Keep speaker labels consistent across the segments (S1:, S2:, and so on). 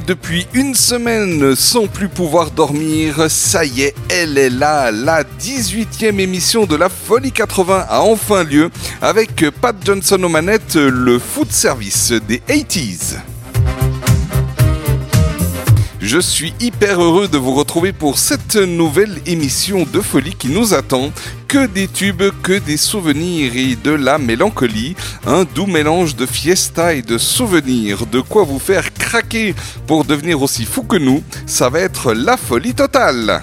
S1: depuis une semaine sans plus pouvoir dormir. Ça y est, elle est là. La 18e émission de la Folie 80 a enfin lieu avec Pat Johnson aux manettes, le food service des 80s. Je suis hyper heureux de vous retrouver pour cette nouvelle émission de folie qui nous attend. Que des tubes, que des souvenirs et de la mélancolie. Un doux mélange de fiesta et de souvenirs. De quoi vous faire pour devenir aussi fou que nous, ça va être la folie totale.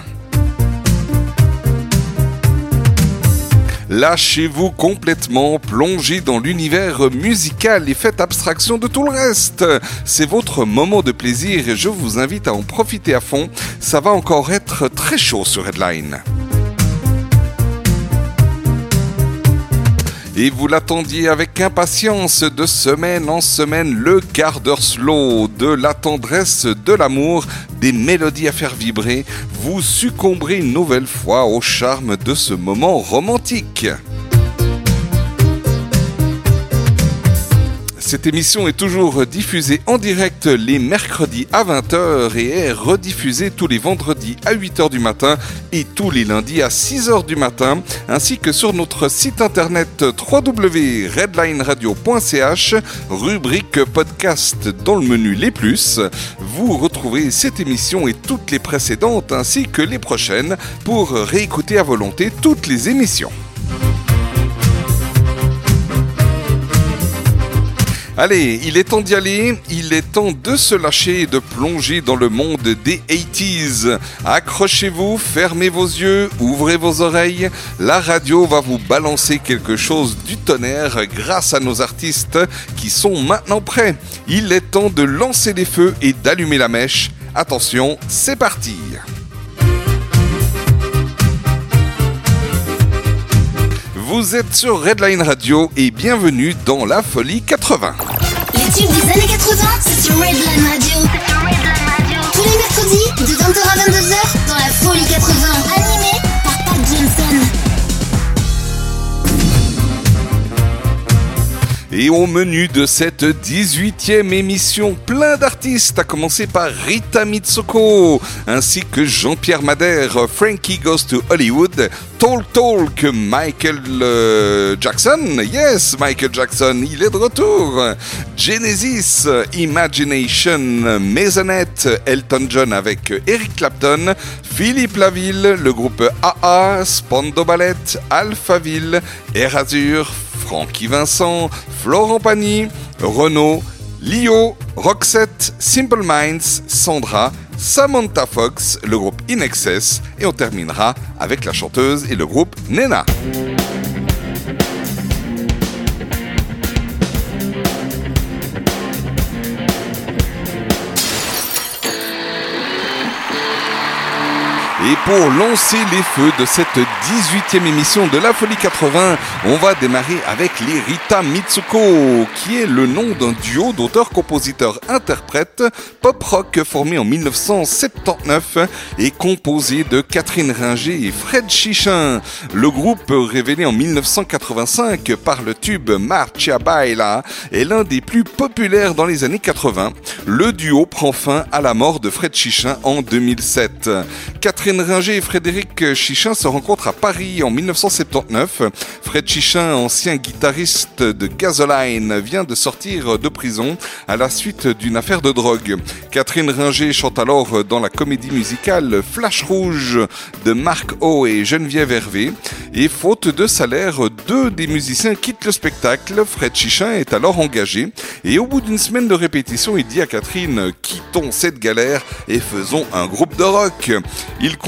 S1: Lâchez-vous complètement, plongez dans l'univers musical et faites abstraction de tout le reste. C'est votre moment de plaisir et je vous invite à en profiter à fond. Ça va encore être très chaud sur Headline. Et vous l'attendiez avec impatience de semaine en semaine le quart d'heure slow de la tendresse, de l'amour, des mélodies à faire vibrer. Vous succomberez une nouvelle fois au charme de ce moment romantique. Cette émission est toujours diffusée en direct les mercredis à 20h et est rediffusée tous les vendredis à 8h du matin et tous les lundis à 6h du matin, ainsi que sur notre site internet www.redlineradio.ch, rubrique podcast dans le menu Les Plus. Vous retrouvez cette émission et toutes les précédentes ainsi que les prochaines pour réécouter à volonté toutes les émissions. Allez, il est temps d'y aller, il est temps de se lâcher et de plonger dans le monde des 80s. Accrochez-vous, fermez vos yeux, ouvrez vos oreilles, la radio va vous balancer quelque chose du tonnerre grâce à nos artistes qui sont maintenant prêts. Il est temps de lancer les feux et d'allumer la mèche. Attention, c'est parti Vous êtes sur Redline Radio et bienvenue dans la Folie 80.
S2: Les tubes des années 80, c'est sur Redline Radio. Tous les mercredis, de 20h à 22h, dans la folie 80.
S1: Et au menu de cette 18e émission, plein d'artistes, à commencer par Rita Mitsoko, ainsi que Jean-Pierre Madère, Frankie Goes to Hollywood, Talk Talk, Michael euh, Jackson, yes, Michael Jackson, il est de retour, Genesis, Imagination, Maisonette, Elton John avec Eric Clapton, Philippe Laville, le groupe AA, Spando Ballet, Alphaville, Air Francky Vincent, Florent Pagny, Renaud, Lio, Roxette, Simple Minds, Sandra, Samantha Fox, le groupe In Excess, et on terminera avec la chanteuse et le groupe Nena. Et pour lancer les feux de cette 18e émission de la Folie 80, on va démarrer avec les Rita Mitsuko, qui est le nom d'un duo d'auteurs-compositeurs-interprètes pop-rock formé en 1979 et composé de Catherine Ringer et Fred Chichin. Le groupe, révélé en 1985 par le tube Marcia Baila, est l'un des plus populaires dans les années 80. Le duo prend fin à la mort de Fred Chichin en 2007. Catherine Ringer et Frédéric Chichin se rencontrent à Paris en 1979. Fred Chichin, ancien guitariste de Gasoline, vient de sortir de prison à la suite d'une affaire de drogue. Catherine Ringer chante alors dans la comédie musicale Flash Rouge de Marc O et Geneviève Hervé. Et faute de salaire, deux des musiciens quittent le spectacle. Fred Chichin est alors engagé. Et au bout d'une semaine de répétition, il dit à Catherine, quittons cette galère et faisons un groupe de rock.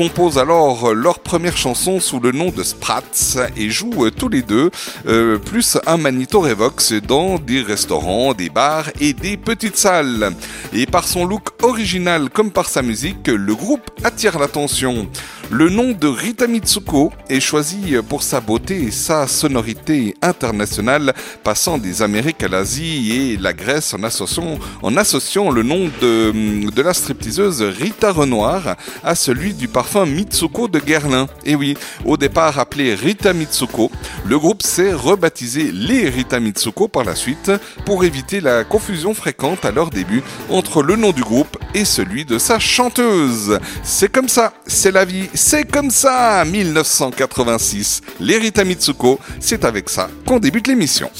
S1: Composent alors leur première chanson sous le nom de Sprats et jouent tous les deux, euh, plus un Manito Revox dans des restaurants, des bars et des petites salles. Et par son look original comme par sa musique, le groupe attire l'attention. Le nom de Rita Mitsuko est choisi pour sa beauté et sa sonorité internationale, passant des Amériques à l'Asie et la Grèce en associant, en associant le nom de, de la stripteaseuse Rita Renoir à celui du parfum Mitsuko de Guerlain. Et oui, au départ appelé Rita Mitsuko, le groupe s'est rebaptisé les Rita Mitsuko par la suite pour éviter la confusion fréquente à leur début entre le nom du groupe et celui de sa chanteuse. C'est comme ça, c'est la vie, c'est comme ça 1986, les Rita Mitsuko, c'est avec ça qu'on débute l'émission.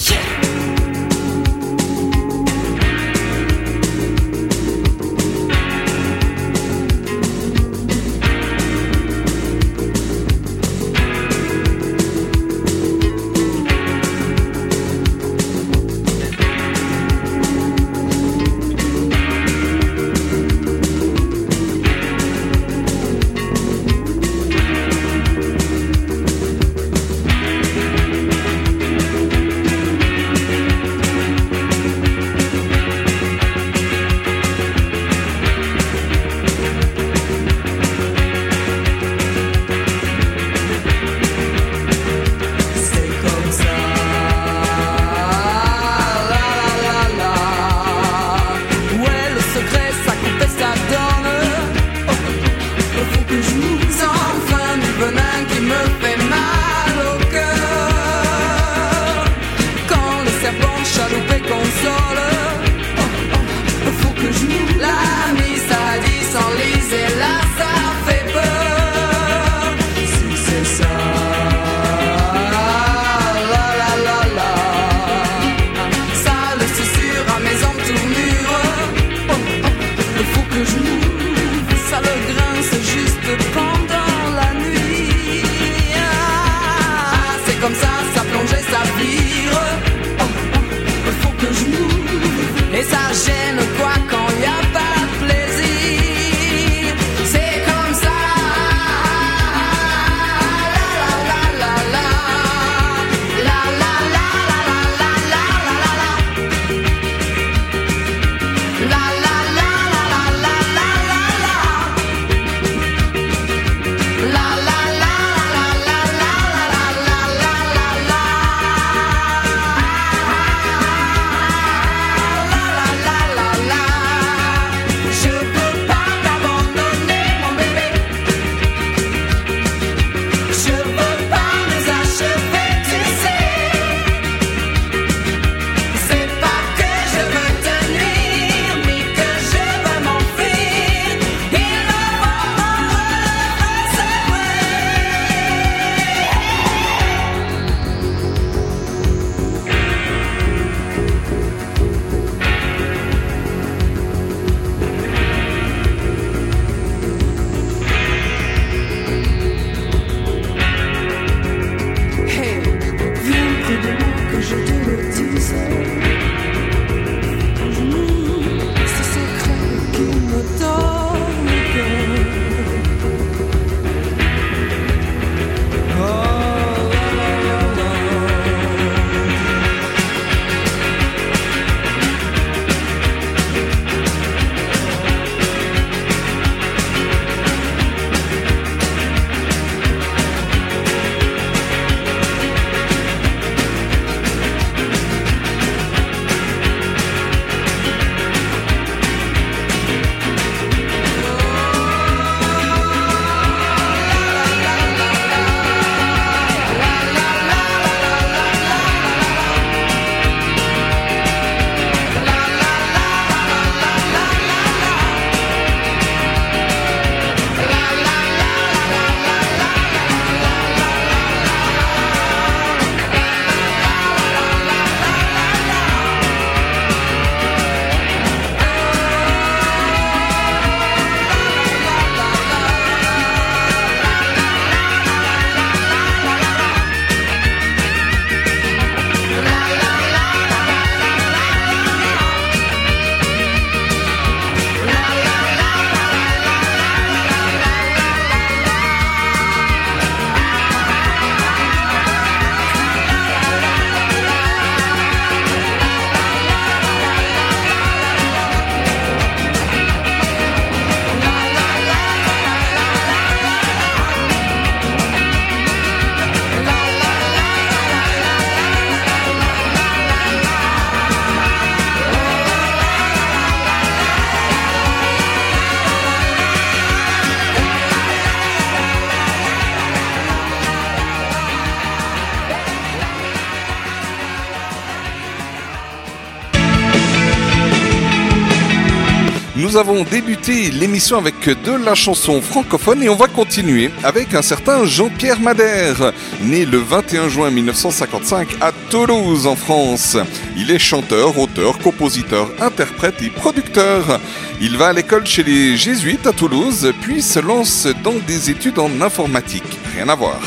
S1: Nous avons débuté l'émission avec de la chanson francophone et on va continuer avec un certain Jean-Pierre Madère, né le 21 juin 1955 à Toulouse en France. Il est chanteur, auteur, compositeur, interprète et producteur. Il va à l'école chez les jésuites à Toulouse, puis se lance dans des études en informatique. Rien à voir.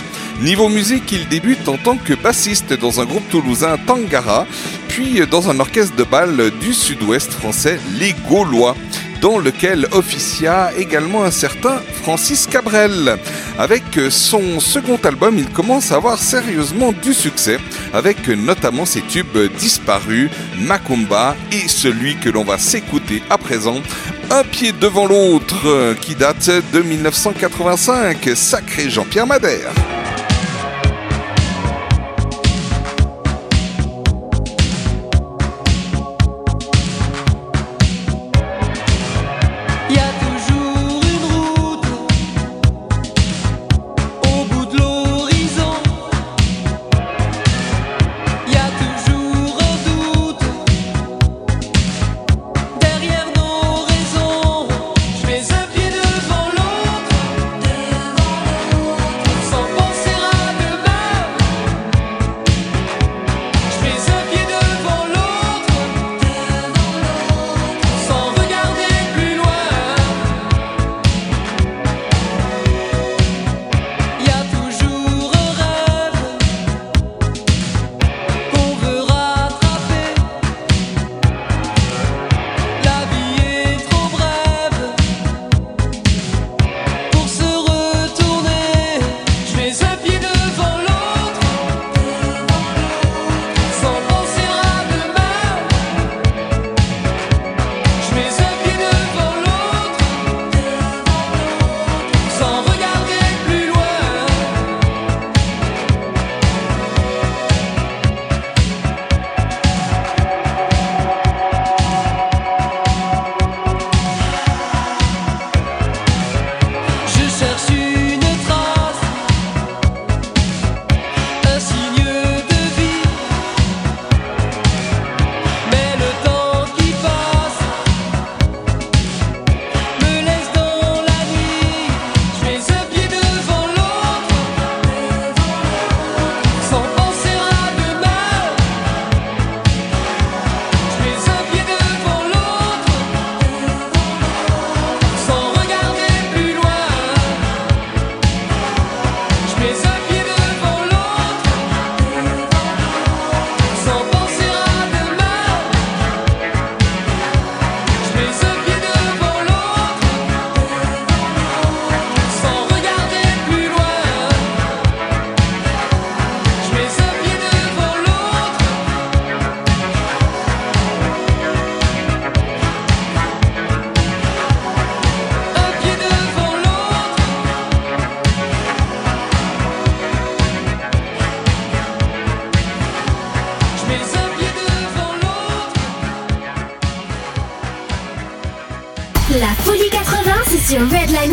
S1: Niveau musique, il débute en tant que bassiste dans un groupe toulousain Tangara, puis dans un orchestre de bal du sud-ouest français, les Gaulois, dans lequel officia également un certain Francis Cabrel. Avec son second album, il commence à avoir sérieusement du succès, avec notamment ses tubes disparus, Macumba et celui que l'on va s'écouter à présent, Un pied devant l'autre, qui date de 1985, sacré Jean-Pierre Madère.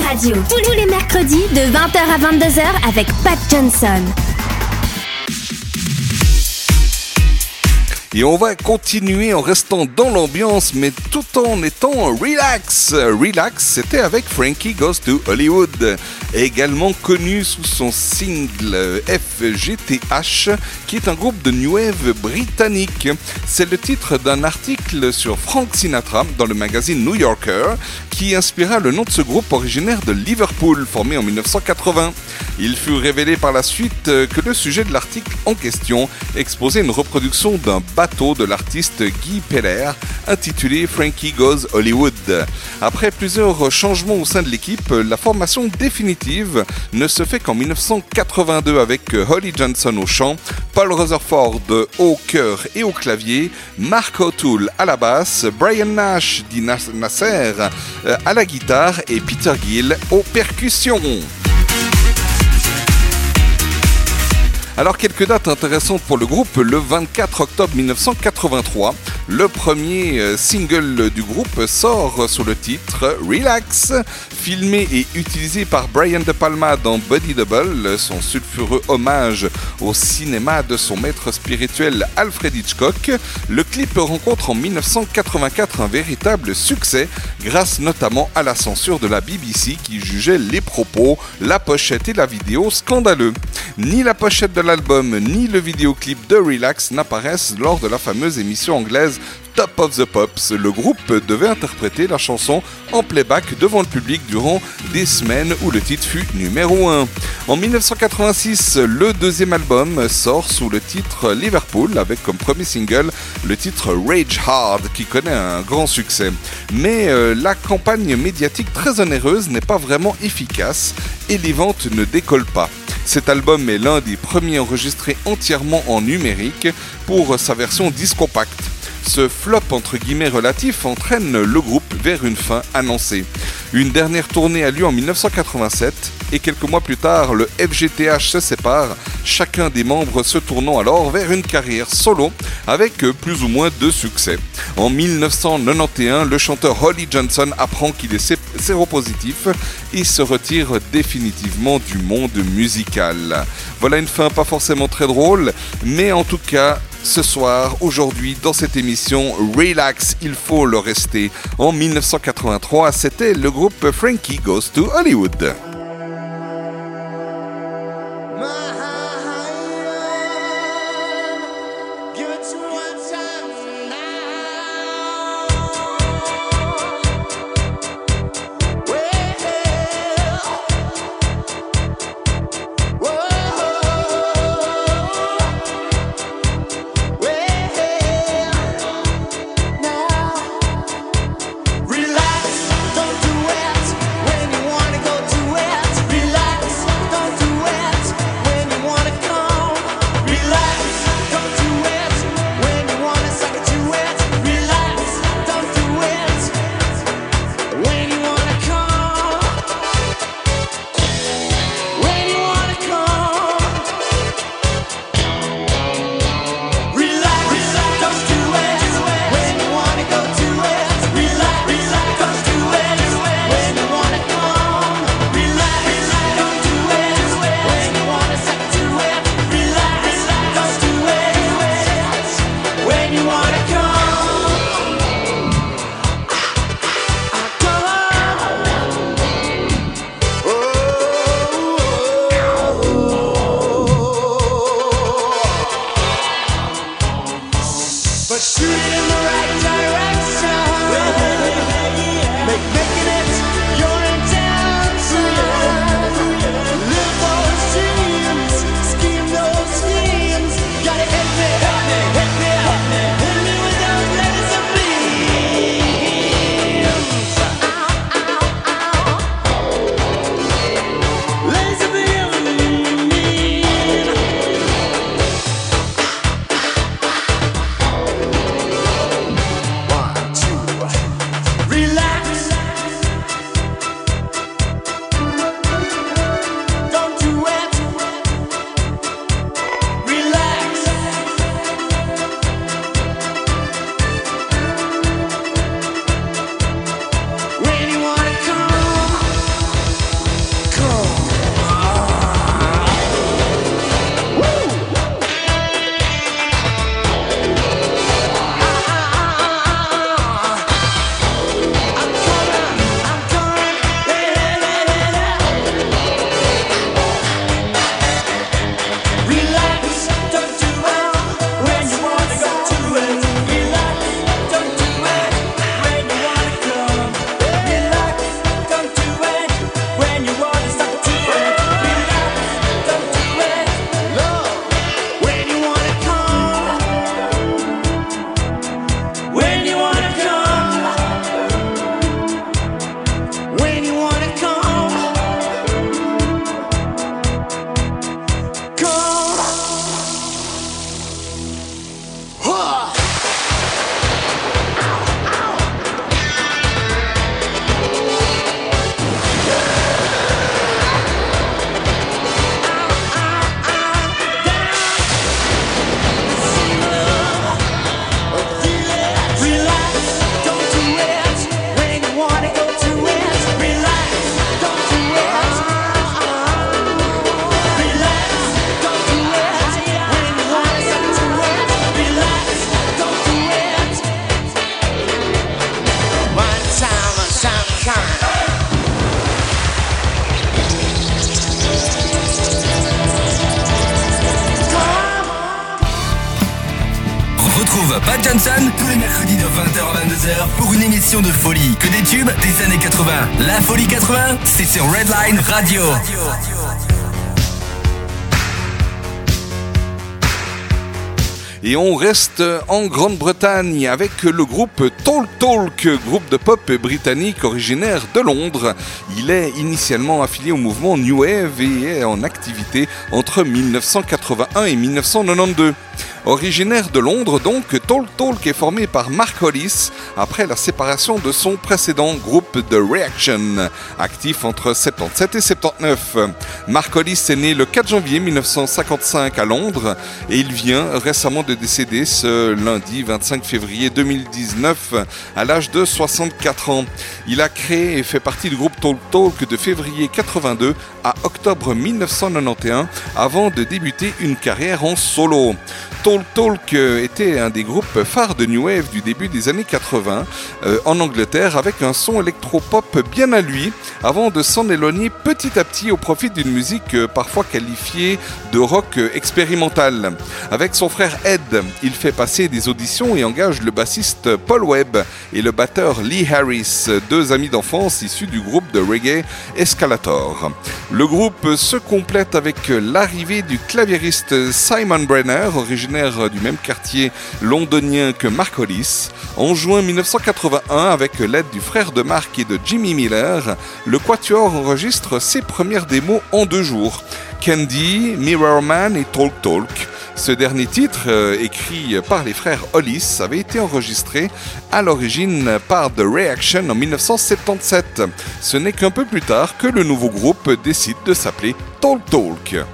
S2: Radio. Tous les mercredis de 20h à 22h avec Pat Johnson.
S1: Et on va continuer en restant dans l'ambiance, mais tout en étant relax. Relax, c'était avec Frankie Goes to Hollywood, également connu sous son single FGTH, qui est un groupe de New Wave britannique. C'est le titre d'un article sur Frank Sinatra dans le magazine New Yorker, qui inspira le nom de ce groupe originaire de Liverpool, formé en 1980. Il fut révélé par la suite euh, que le sujet de l'article en question exposait une reproduction d'un bateau de l'artiste Guy Peller intitulé Frankie Goes Hollywood. Après plusieurs changements au sein de l'équipe, la formation définitive ne se fait qu'en 1982 avec Holly Johnson au chant, Paul Rutherford au chœur et au clavier, Mark O'Toole à la basse, Brian Nash dit Nas- Nasser euh, à la guitare et Peter Gill aux percussions. Alors quelques dates intéressantes pour le groupe. Le 24 octobre 1983, Le premier euh, single du groupe sort sous le titre Relax, filmé et utilisé par Brian De Palma dans Body Double, son sulfureux hommage au cinéma de son maître spirituel Alfred Hitchcock. Le clip rencontre en 1984 un véritable succès grâce notamment à la censure de la BBC qui jugeait les propos, la pochette et la vidéo scandaleux. Ni la pochette de l'album ni le vidéoclip de Relax n'apparaissent lors de la fameuse émission anglaise Top of the Pops. Le groupe devait interpréter la chanson en playback devant le public durant des semaines où le titre fut numéro 1. En 1986, le deuxième album sort sous le titre Liverpool avec comme premier single le titre Rage Hard qui connaît un grand succès. Mais euh, la campagne médiatique très onéreuse n'est pas vraiment efficace et les ventes ne décollent pas. Cet album est l'un des premiers enregistrés entièrement en numérique pour sa version disc compact. Ce flop entre guillemets relatif entraîne le groupe vers une fin annoncée. Une dernière tournée a lieu en 1987 et quelques mois plus tard, le FGTH se sépare, chacun des membres se tournant alors vers une carrière solo avec plus ou moins de succès. En 1991, le chanteur Holly Johnson apprend qu'il est sé- séropositif et se retire définitivement du monde musical. Voilà une fin pas forcément très drôle, mais en tout cas, ce soir, aujourd'hui, dans cette émission Relax, il faut le rester. En 1983, c'était le groupe Frankie Goes to Hollywood.
S3: Sur Redline Radio.
S1: Et on reste en Grande-Bretagne avec le groupe Talk Talk, groupe de pop britannique originaire de Londres. Il est initialement affilié au mouvement New Wave et est en activité entre 1981 et 1992. Originaire de Londres, donc, Talk Talk est formé par Mark Hollis après la séparation de son précédent groupe The Reaction, actif entre 77 et 79. Mark Hollis est né le 4 janvier 1955 à Londres et il vient récemment de décéder ce lundi 25 février 2019 à l'âge de 64 ans. Il a créé et fait partie du groupe Talk Talk de février 82 à octobre 1991 avant de débuter une carrière en solo. Talk Talk euh, était un des groupes phares de New Wave du début des années 80 euh, en Angleterre avec un son électropop bien à lui avant de s'en éloigner petit à petit au profit d'une musique euh, parfois qualifiée de rock expérimental. Avec son frère Ed, il fait passer des auditions et engage le bassiste Paul Webb et le batteur Lee Harris, deux amis d'enfance issus du groupe de reggae Escalator. Le groupe se complète avec l'arrivée du claviériste Simon Brenner, originaire du même quartier londonien que Mark Hollis. En juin 1981, avec l'aide du frère de Mark et de Jimmy Miller, le Quatuor enregistre ses premières démos en deux jours. Candy, Mirror Man et Talk Talk. Ce dernier titre, euh, écrit par les frères Hollis, avait été enregistré à l'origine par The Reaction en 1977. Ce n'est qu'un peu plus tard que le nouveau groupe décide de s'appeler Talk Talk.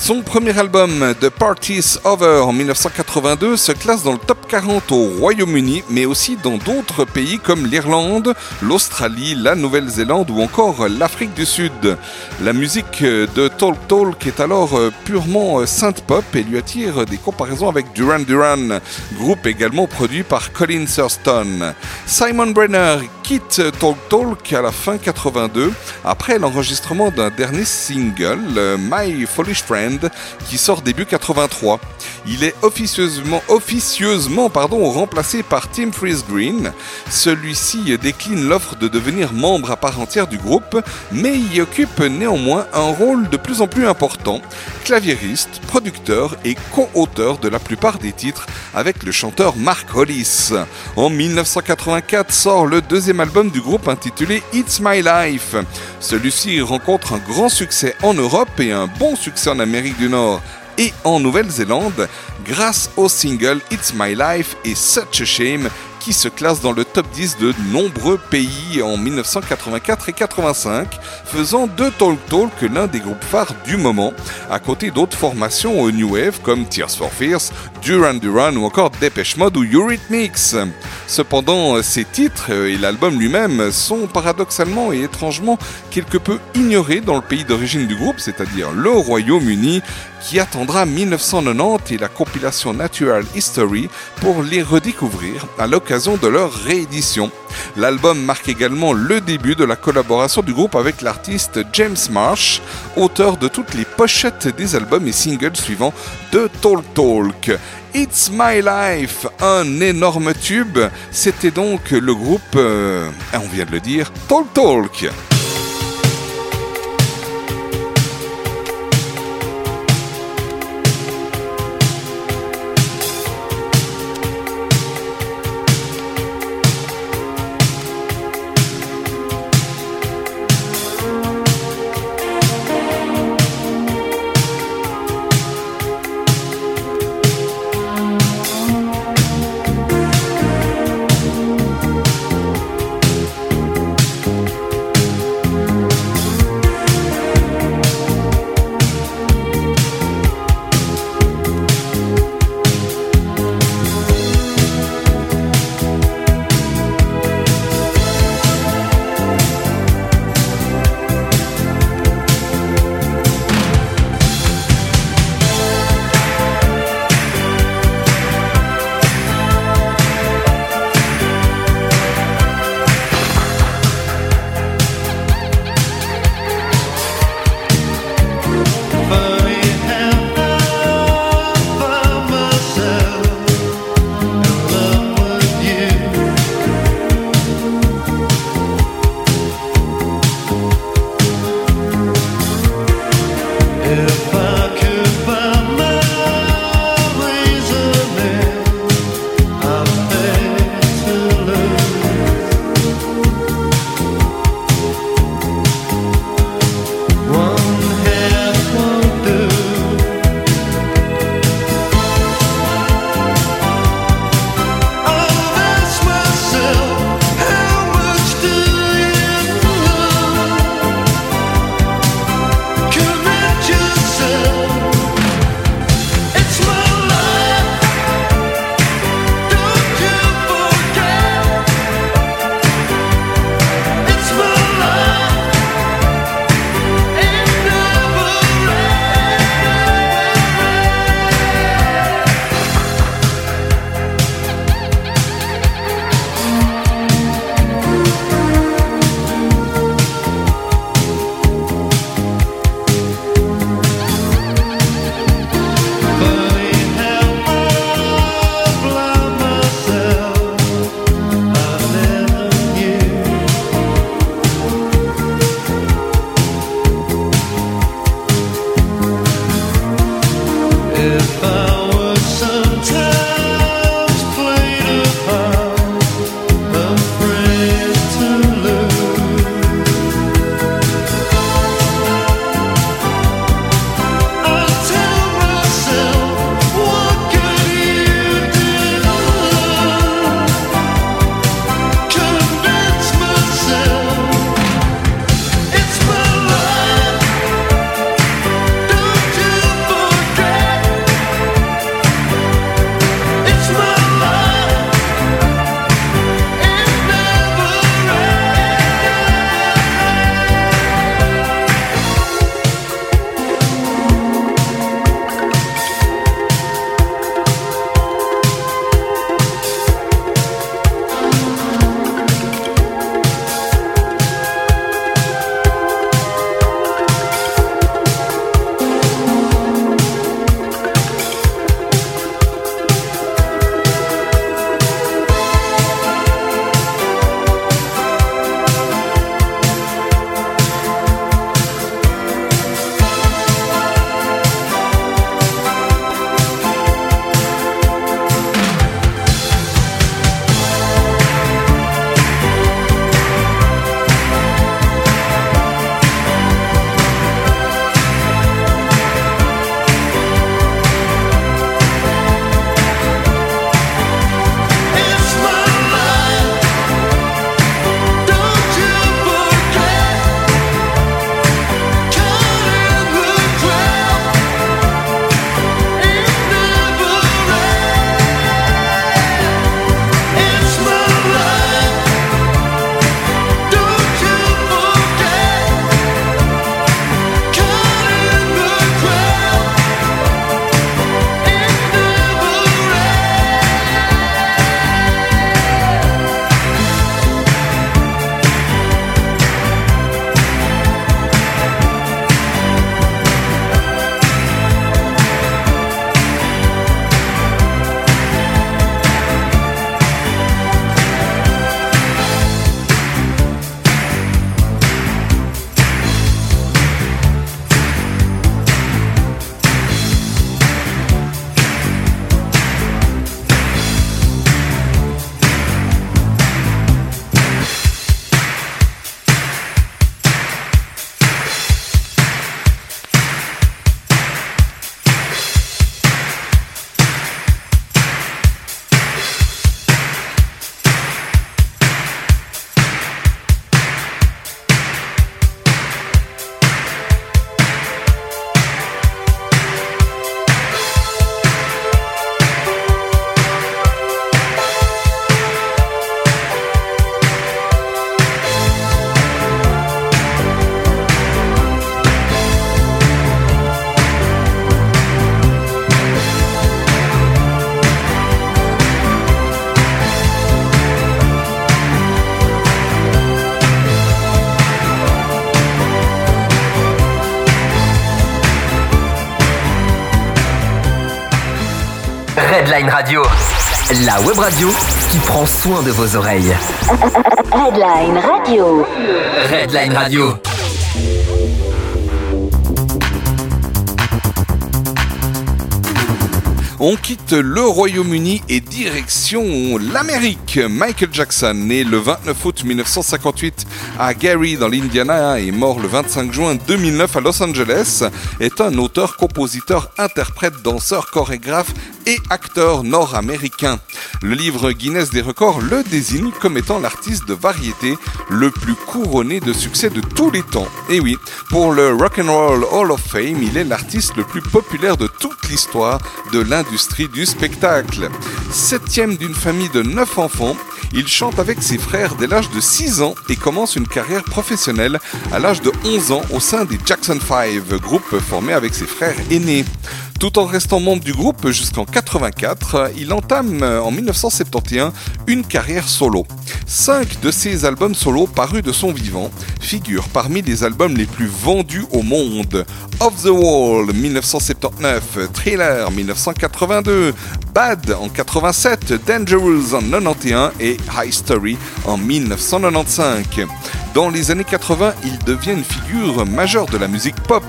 S1: Son premier album, The Party's Over en 1982, se classe dans le top 40 au Royaume-Uni, mais aussi dans d'autres pays comme l'Irlande, l'Australie, la Nouvelle-Zélande ou encore l'Afrique du Sud. La musique de Talk Talk est alors purement synth-pop et lui attire des comparaisons avec Duran Duran, groupe également produit par Colin Thurston. Simon Brenner quitte Talk Talk à la fin 82 après l'enregistrement d'un dernier single, My Foolish Friend, qui sort début 83. Il est officieusement, officieusement pardon, remplacé par Tim Freeze Green. Celui-ci décline l'offre de devenir membre à part entière du groupe, mais y occupe néanmoins un rôle de plus en plus important, claviériste, producteur et co-auteur de la plupart des titres avec le chanteur Mark Hollis. En 1984 sort le deuxième album du groupe intitulé It's My Life. Celui-ci rencontre un grand succès en Europe et un bon succès en Amérique du Nord et en Nouvelle-Zélande grâce au single It's My Life et Such a Shame qui se classe dans le top 10 de nombreux pays en 1984 et 85, faisant de Talk Talk l'un des groupes phares du moment, à côté d'autres formations au New Wave comme Tears for Fears, Duran Duran ou encore Depeche Mode ou Eurythmics. Cependant, ces titres et l'album lui-même sont paradoxalement et étrangement quelque peu ignorés dans le pays d'origine du groupe, c'est-à-dire le Royaume-Uni, qui attendra 1990 et la compilation Natural History pour les redécouvrir à l'occasion de leur réédition. L'album marque également le début de la collaboration du groupe avec l'artiste James Marsh, auteur de toutes les pochettes des albums et singles suivants de Talk Talk. It's My Life, un énorme tube, c'était donc le groupe, euh, on vient de le dire, Talk Talk.
S4: Redline Radio. La web radio qui prend soin de vos oreilles.
S5: Redline Radio.
S4: Redline Radio.
S1: On quitte le Royaume-Uni et direction l'Amérique. Michael Jackson, né le 29 août 1958 à Gary dans l'Indiana et mort le 25 juin 2009 à Los Angeles, est un auteur, compositeur, interprète, danseur, chorégraphe et acteur nord-américain. Le livre Guinness des records le désigne comme étant l'artiste de variété le plus couronné de succès de tous les temps. Et oui, pour le Rock and Roll Hall of Fame, il est l'artiste le plus populaire de toute l'histoire de du spectacle. Septième d'une famille de neuf enfants, il chante avec ses frères dès l'âge de 6 ans et commence une carrière professionnelle à l'âge de 11 ans au sein des Jackson 5, groupe formé avec ses frères aînés. Tout en restant membre du groupe jusqu'en 84, il entame en 1971 une carrière solo. Cinq de ses albums solo parus de son vivant figurent parmi les albums les plus vendus au monde. Off the Wall 1979, Thriller 1982, Bad en 87, Dangerous en 91 et High Story en 1995. Dans les années 80, il devient une figure majeure de la musique pop.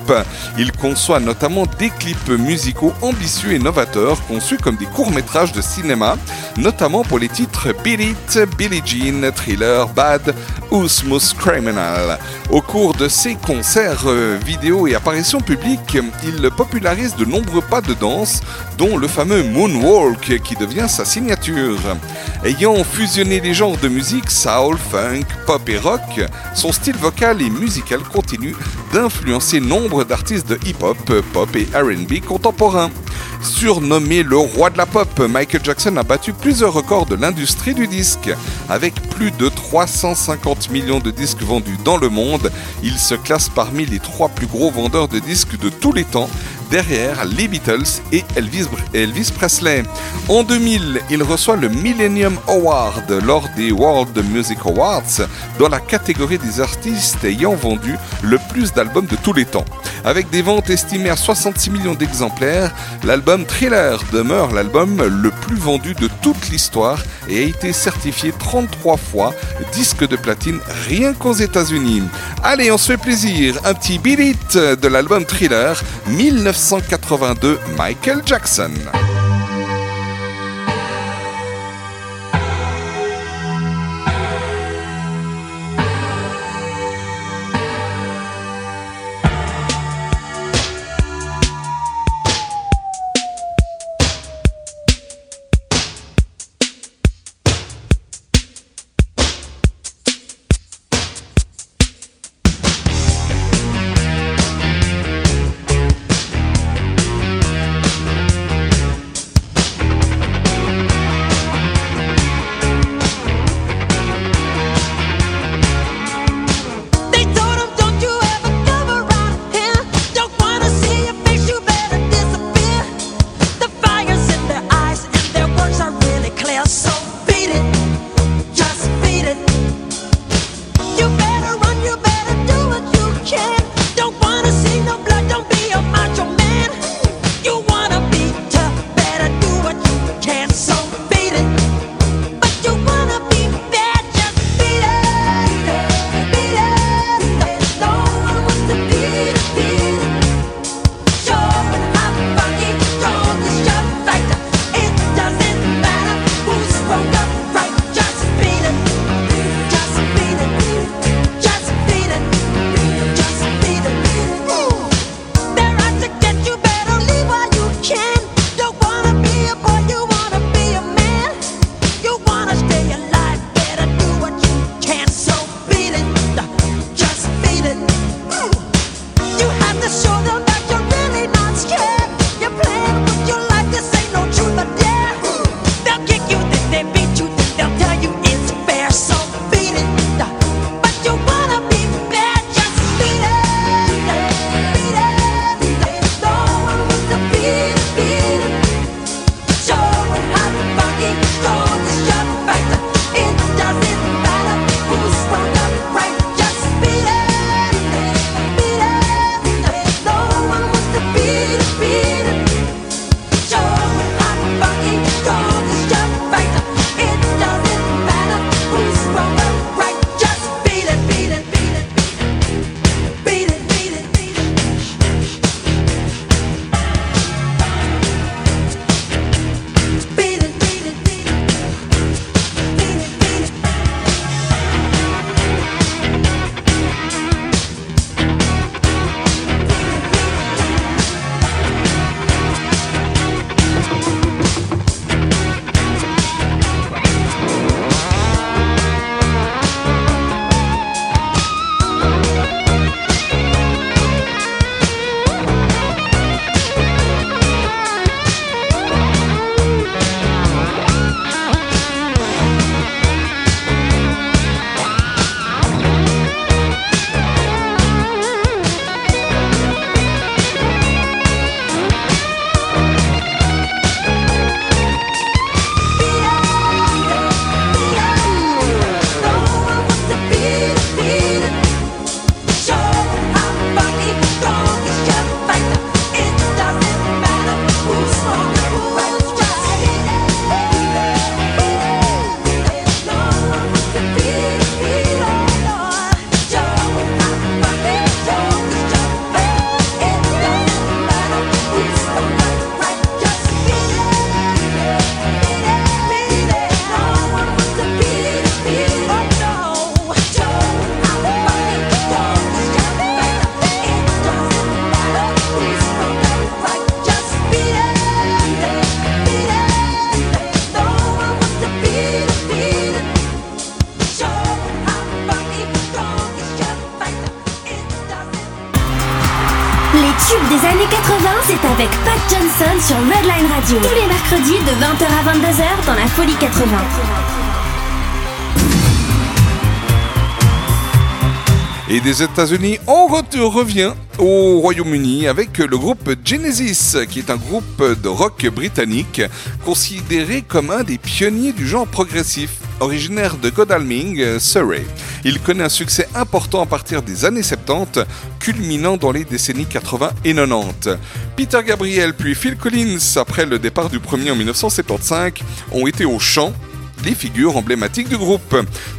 S1: Il conçoit notamment des clips musicaux ambitieux et novateurs conçus comme des courts-métrages de cinéma, notamment pour les titres Beat It, Billie Jean, Thriller, Bad ou Smooth Criminal. Au cours de ses concerts euh, vidéo et apparitions publiques, il popularise de nombreux pas de danse, dont le fameux Moonwalk qui devient sa signature. Ayant fusionné les genres de musique soul, funk, pop et rock, son style vocal et musical continue d'influencer nombre d'artistes de hip-hop, pop et RB contemporains. Surnommé le roi de la pop, Michael Jackson a battu plusieurs records de l'industrie du disque. Avec plus de 350 millions de disques vendus dans le monde, il se classe parmi les trois plus gros vendeurs de disques de tous les temps, derrière les Beatles et Elvis, Presley. En 2000, il reçoit le Millennium Award lors des World Music Awards dans la catégorie des artistes ayant vendu le plus d'albums de tous les temps. Avec des ventes estimées à 66 millions d'exemplaires, l'album Thriller demeure l'album le plus vendu de toute l'histoire et a été certifié 33 fois disque de platine rien qu'aux États-Unis. Allez, on se fait plaisir, un petit beat it de l'album Thriller 1982 Michael Jackson.
S2: 20h à 22h dans la Folie 80.
S1: Et des États-Unis, on re- revient au Royaume-Uni avec le groupe Genesis, qui est un groupe de rock britannique considéré comme un des pionniers du genre progressif. Originaire de Godalming, Surrey, il connaît un succès important à partir des années 70, culminant dans les décennies 80 et 90. Peter Gabriel puis Phil Collins, après le départ du premier en 1975, ont été au chant les figures emblématiques du groupe.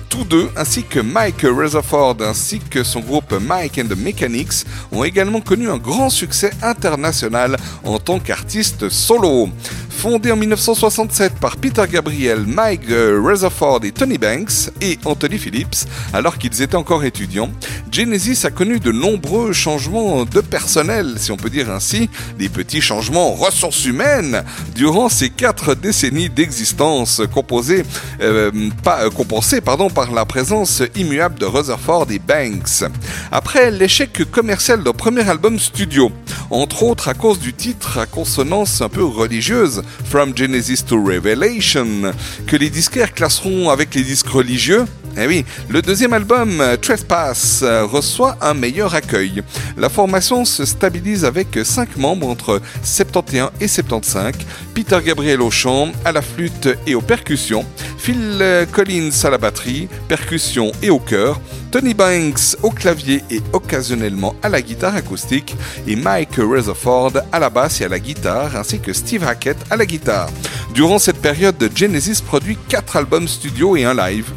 S1: Tous deux, ainsi que Mike Rutherford ainsi que son groupe Mike and the Mechanics, ont également connu un grand succès international en tant qu'artistes solo. Fondé en 1967 par Peter Gabriel, Mike Rutherford et Tony Banks et Anthony Phillips, alors qu'ils étaient encore étudiants, Genesis a connu de nombreux changements de personnel, si on peut dire ainsi, des petits changements en ressources humaines durant ces quatre décennies d'existence, composées, euh, pas, compensées pardon, par la présence immuable de Rutherford et Banks. Après l'échec commercial d'un premier album studio, entre autres à cause du titre à consonance un peu religieuse, From Genesis to Revelation, que les disquaires classeront avec les disques religieux, eh oui, le deuxième album, euh, Trespass, euh, reçoit un meilleur accueil. La formation se stabilise avec 5 membres entre 71 et 75, Peter Gabriel au chant, à la flûte et aux percussions, Phil euh, Collins à la batterie, percussion et au chœur, Tony Banks au clavier et occasionnellement à la guitare acoustique, et Mike Rutherford à la basse et à la guitare, ainsi que Steve Hackett à la guitare. Durant cette période, Genesis produit 4 albums studio et un live.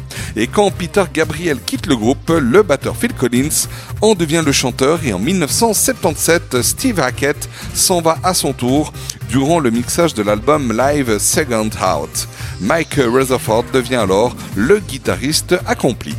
S1: Peter Gabriel quitte le groupe, le batteur Phil Collins en devient le chanteur et en 1977, Steve Hackett s'en va à son tour durant le mixage de l'album live Second Out. Mike Rutherford devient alors le guitariste accompli.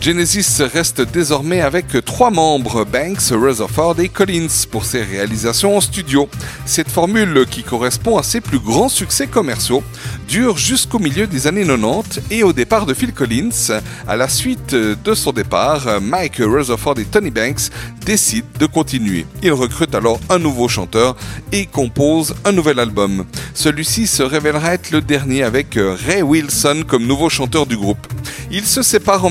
S1: Genesis reste désormais avec trois membres, Banks, Rutherford et Collins, pour ses réalisations en studio. Cette formule, qui correspond à ses plus grands succès commerciaux, dure jusqu'au milieu des années 90 et au départ de Phil Collins. À la suite de son départ, Mike Rutherford et Tony Banks décident de continuer. Ils recrutent alors un nouveau chanteur et composent un nouvel album. Celui-ci se révélera être le dernier avec Ray Wilson comme nouveau chanteur du groupe. Ils se séparent en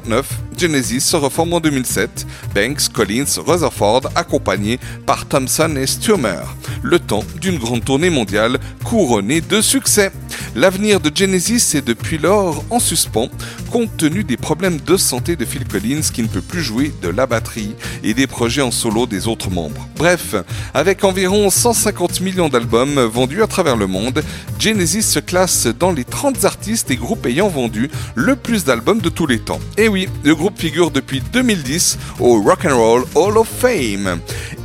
S1: 1999. Genesis se reforme en 2007. Banks, Collins, Rutherford accompagnés par Thompson et Sturmer. Le temps d'une grande tournée mondiale couronnée de succès. L'avenir de Genesis est depuis lors en suspens, compte tenu des problèmes de santé de Phil Collins qui ne peut plus jouer de la batterie et des projets en solo des autres membres. Bref, avec environ 150 millions d'albums vendus à travers le monde, Genesis se classe dans les 30 artistes et groupes ayant vendu le plus d'albums de tous les temps. Et oui, le groupe figure depuis 2010 au Rock and Roll Hall of Fame.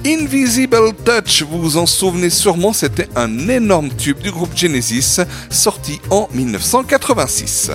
S1: Invisible Touch, vous vous en souvenez sûrement, c'était un énorme tube du groupe Genesis, sorti en 1986.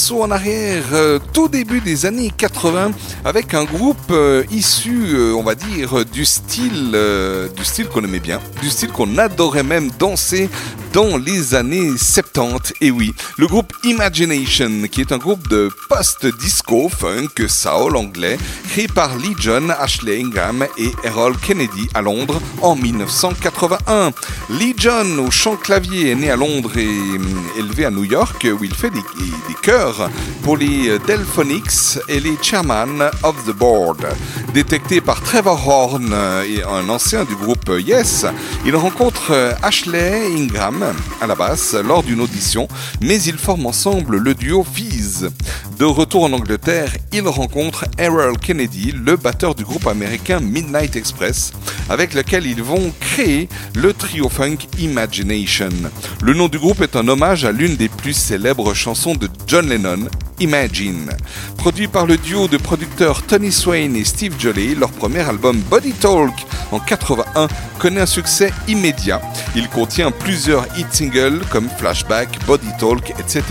S1: Saut en arrière, euh, tout début des années 80, avec un groupe euh, issu, euh, on va dire, du style, du style qu'on aimait bien, du style qu'on adorait même danser dans les années 70. Et oui, le groupe Imagination, qui est un groupe de post-disco funk soul anglais, créé par Lee John, Ashley Ingham et Errol Kennedy à Londres en 1981. Lee John, au chant clavier, est né à Londres et hum, élevé à New York, où il fait pour les Delphonics et les Chairman of the Board. Détecté par Trevor Horn, euh, et un ancien du groupe Yes, il rencontre euh, Ashley Ingham à la basse lors d'une audition, mais ils forment ensemble le duo Fizz. De retour en Angleterre, il rencontre Errol Kennedy, le batteur du groupe américain Midnight Express, avec lequel ils vont créer le trio funk Imagination. Le nom du groupe est un hommage à l'une des plus célèbres chansons de John Lennon, Imagine. Produit par le duo de producteurs Tony Swain et Steve Jolley, leur premier album Body Talk en 81 connaît un succès immédiat. Il contient plusieurs hit singles comme Flashback, Body Talk, etc.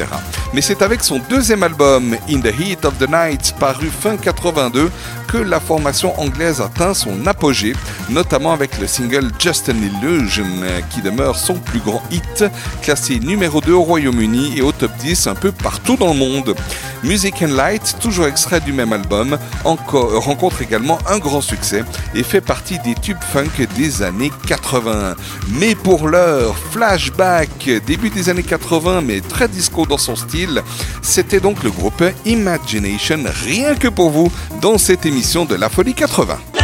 S1: Mais c'est avec son deuxième album In the Heat of the Night paru fin 82 que la formation anglaise atteint son apogée, notamment avec le single Just an Illusion qui demeure son plus grand hit, classé numéro 2 au Royaume-Uni et au top 10 un peu partout dans le monde. Music and Light, toujours extrait du même album, rencontre également un grand succès et fait partie des tubes funk des années 80. Mais pour l'heure, Flashback, début des années 80 mais très disco dans son style, c'était donc le groupe Imagination, rien que pour vous, dans cette émission de La Folie 80.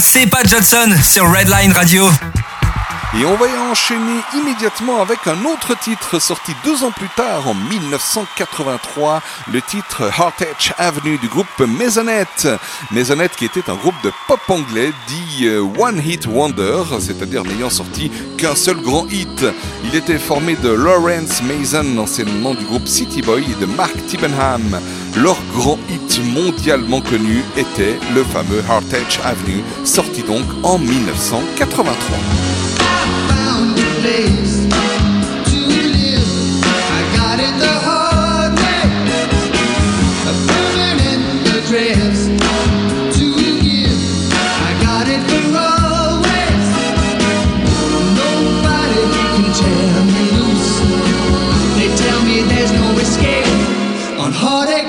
S3: C'est Pat Johnson sur Redline Radio.
S1: Et on va y enchaîner immédiatement avec un autre titre sorti deux ans plus tard en 1983, le titre Heartache Avenue du groupe Maisonette. Maisonette qui était un groupe de pop anglais dit euh, One Hit Wonder, c'est-à-dire n'ayant sorti qu'un seul grand hit. Il était formé de Lawrence Mason, anciennement du groupe City Boy, et de Mark Tibbenham. Leur grand hit mondialement connu était le fameux Heartache Avenue, sorti donc en 1983.
S6: found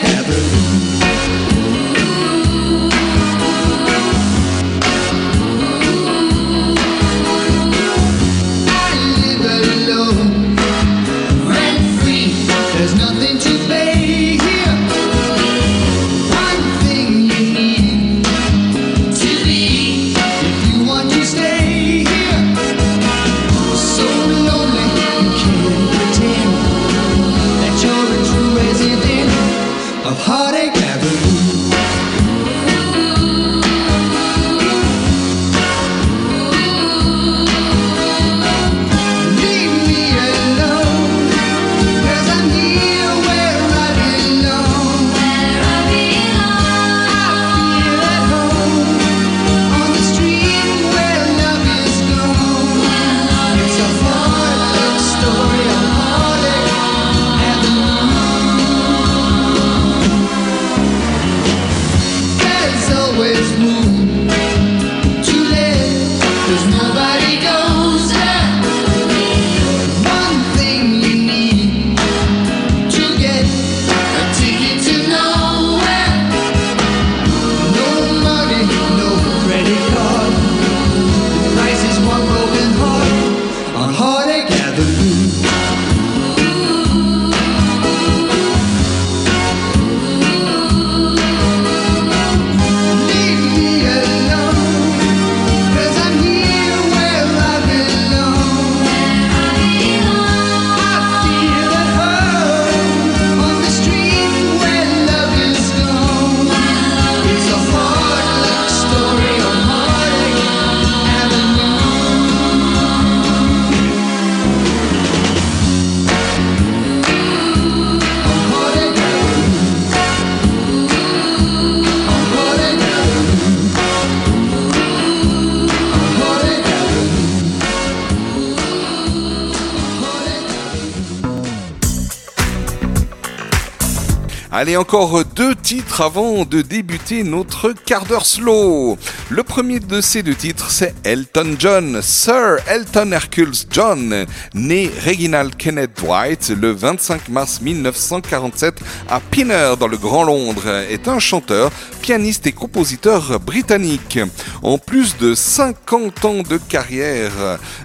S1: Allez, encore deux titres avant de débuter notre quart d'heure slow. Le premier de ces deux titres, c'est Elton John. Sir Elton Hercules John, né Reginald Kenneth Dwight le 25 mars 1947 à Pinner dans le Grand Londres, est un chanteur, pianiste et compositeur britannique. En plus de 50 ans de carrière,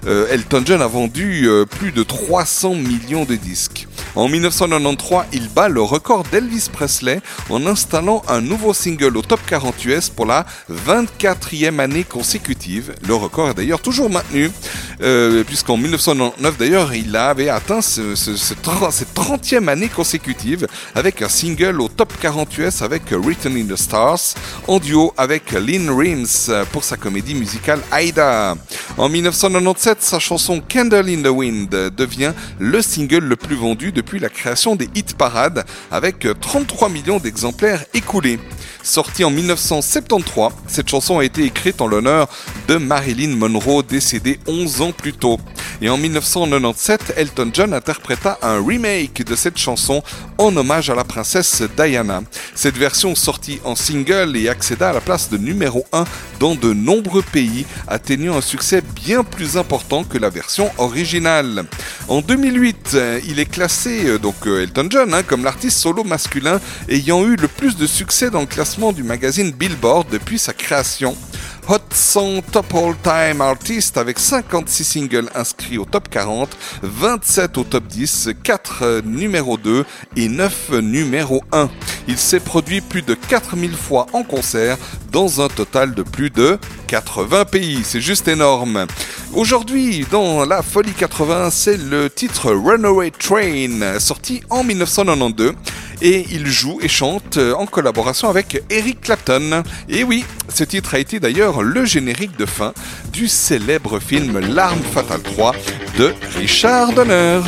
S1: euh, Elton John a vendu euh, plus de 300 millions de disques. En 1993, il bat le record d'Elvis Presley en installant un nouveau single au top 40 US pour la 24e année consécutive. Le record est d'ailleurs toujours maintenu, euh, puisqu'en 1999 d'ailleurs, il avait atteint cette 30e année consécutive avec un single au top 40 US avec Written in the Stars, en duo avec Lynn Rims pour sa comédie musicale Aida. En 1997, sa chanson Candle in the Wind devient le single le plus vendu depuis la création des hit parades avec 33 millions d'exemplaires écoulés. Sortie en 1973, cette chanson a été écrite en l'honneur de Marilyn Monroe décédée 11 ans plus tôt. Et en 1997, Elton John interpréta un remake de cette chanson en hommage à la princesse Diana. Cette version sortie en single et accéda à la place de numéro 1 dans de nombreux pays, atteignant un succès bien plus important que la version originale. En 2008, euh, il est classé, euh, donc euh, Elton John, hein, comme l'artiste solo masculin ayant eu le plus de succès dans le classement du magazine Billboard depuis sa création. Hot 100 Top All Time Artist avec 56 singles inscrits au top 40, 27 au top 10, 4 numéro 2 et 9 numéro 1. Il s'est produit plus de 4000 fois en concert dans un total de plus de 80 pays. C'est juste énorme. Aujourd'hui, dans la Folie 80, c'est le titre Runaway Train, sorti en 1992. Et il joue et chante euh, en collaboration avec Eric Clapton. Et oui, ce titre a été d'ailleurs le générique de fin du célèbre film L'arme fatale 3 de Richard Donner.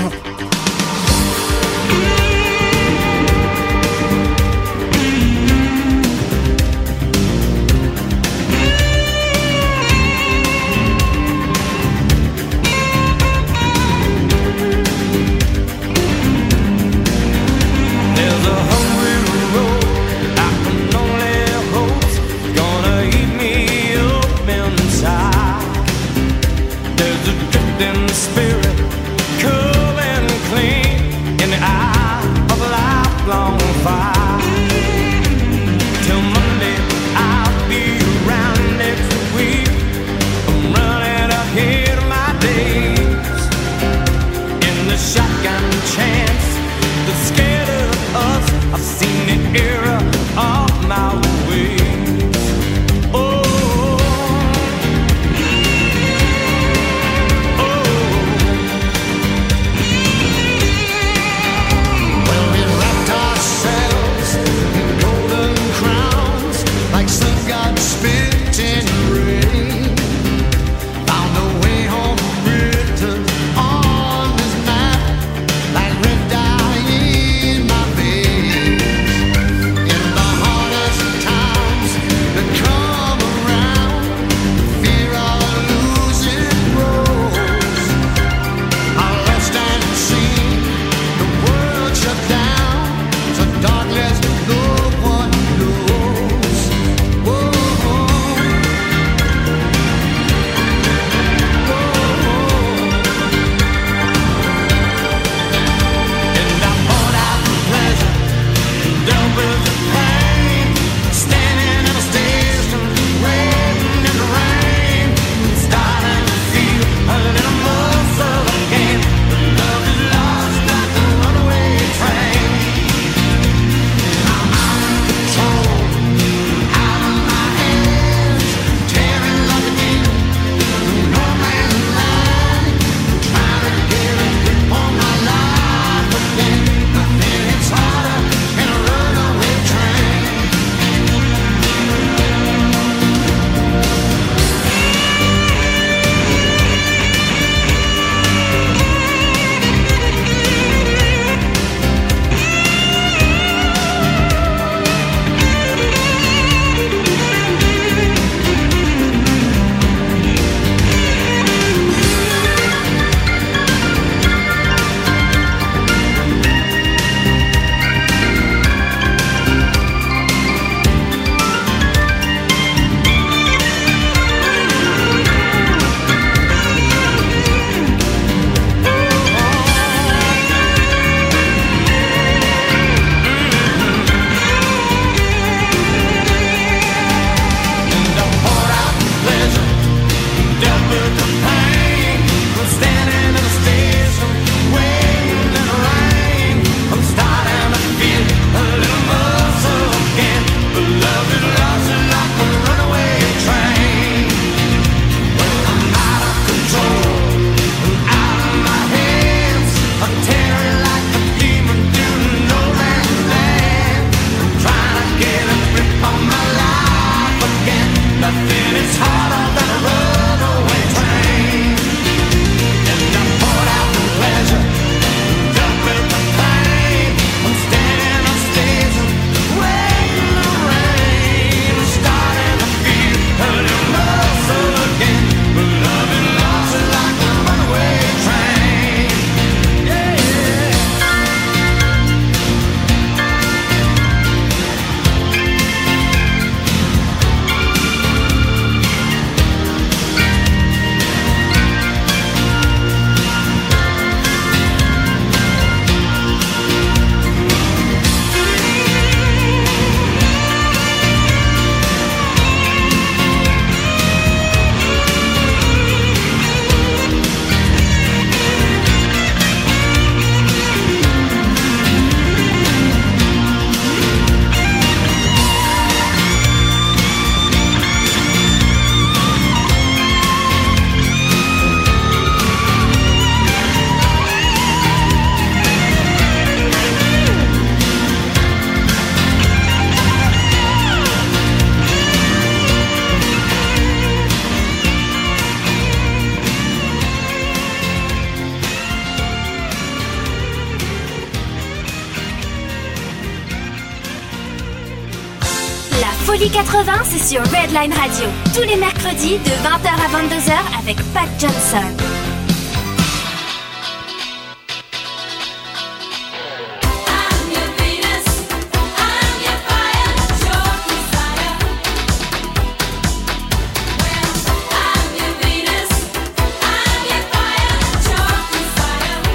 S2: 80, c'est sur Redline Radio. Tous les mercredis de 20h à 22h avec Pat Johnson.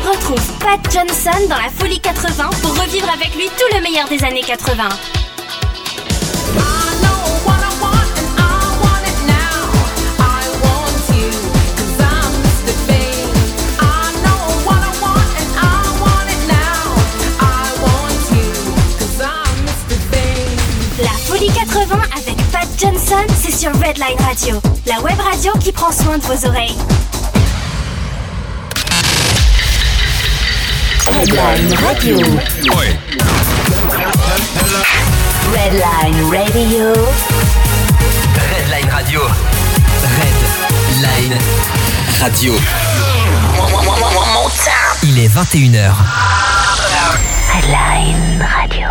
S2: Retrouve Pat Johnson dans la Folie 80 pour revivre avec lui tout le meilleur des années 80. C'est sur Redline Radio, la web radio qui prend soin de vos oreilles.
S5: Redline Radio.
S3: Ouais.
S5: Redline Radio.
S4: Redline Radio. Redline Radio. Il est 21h.
S5: Redline Radio.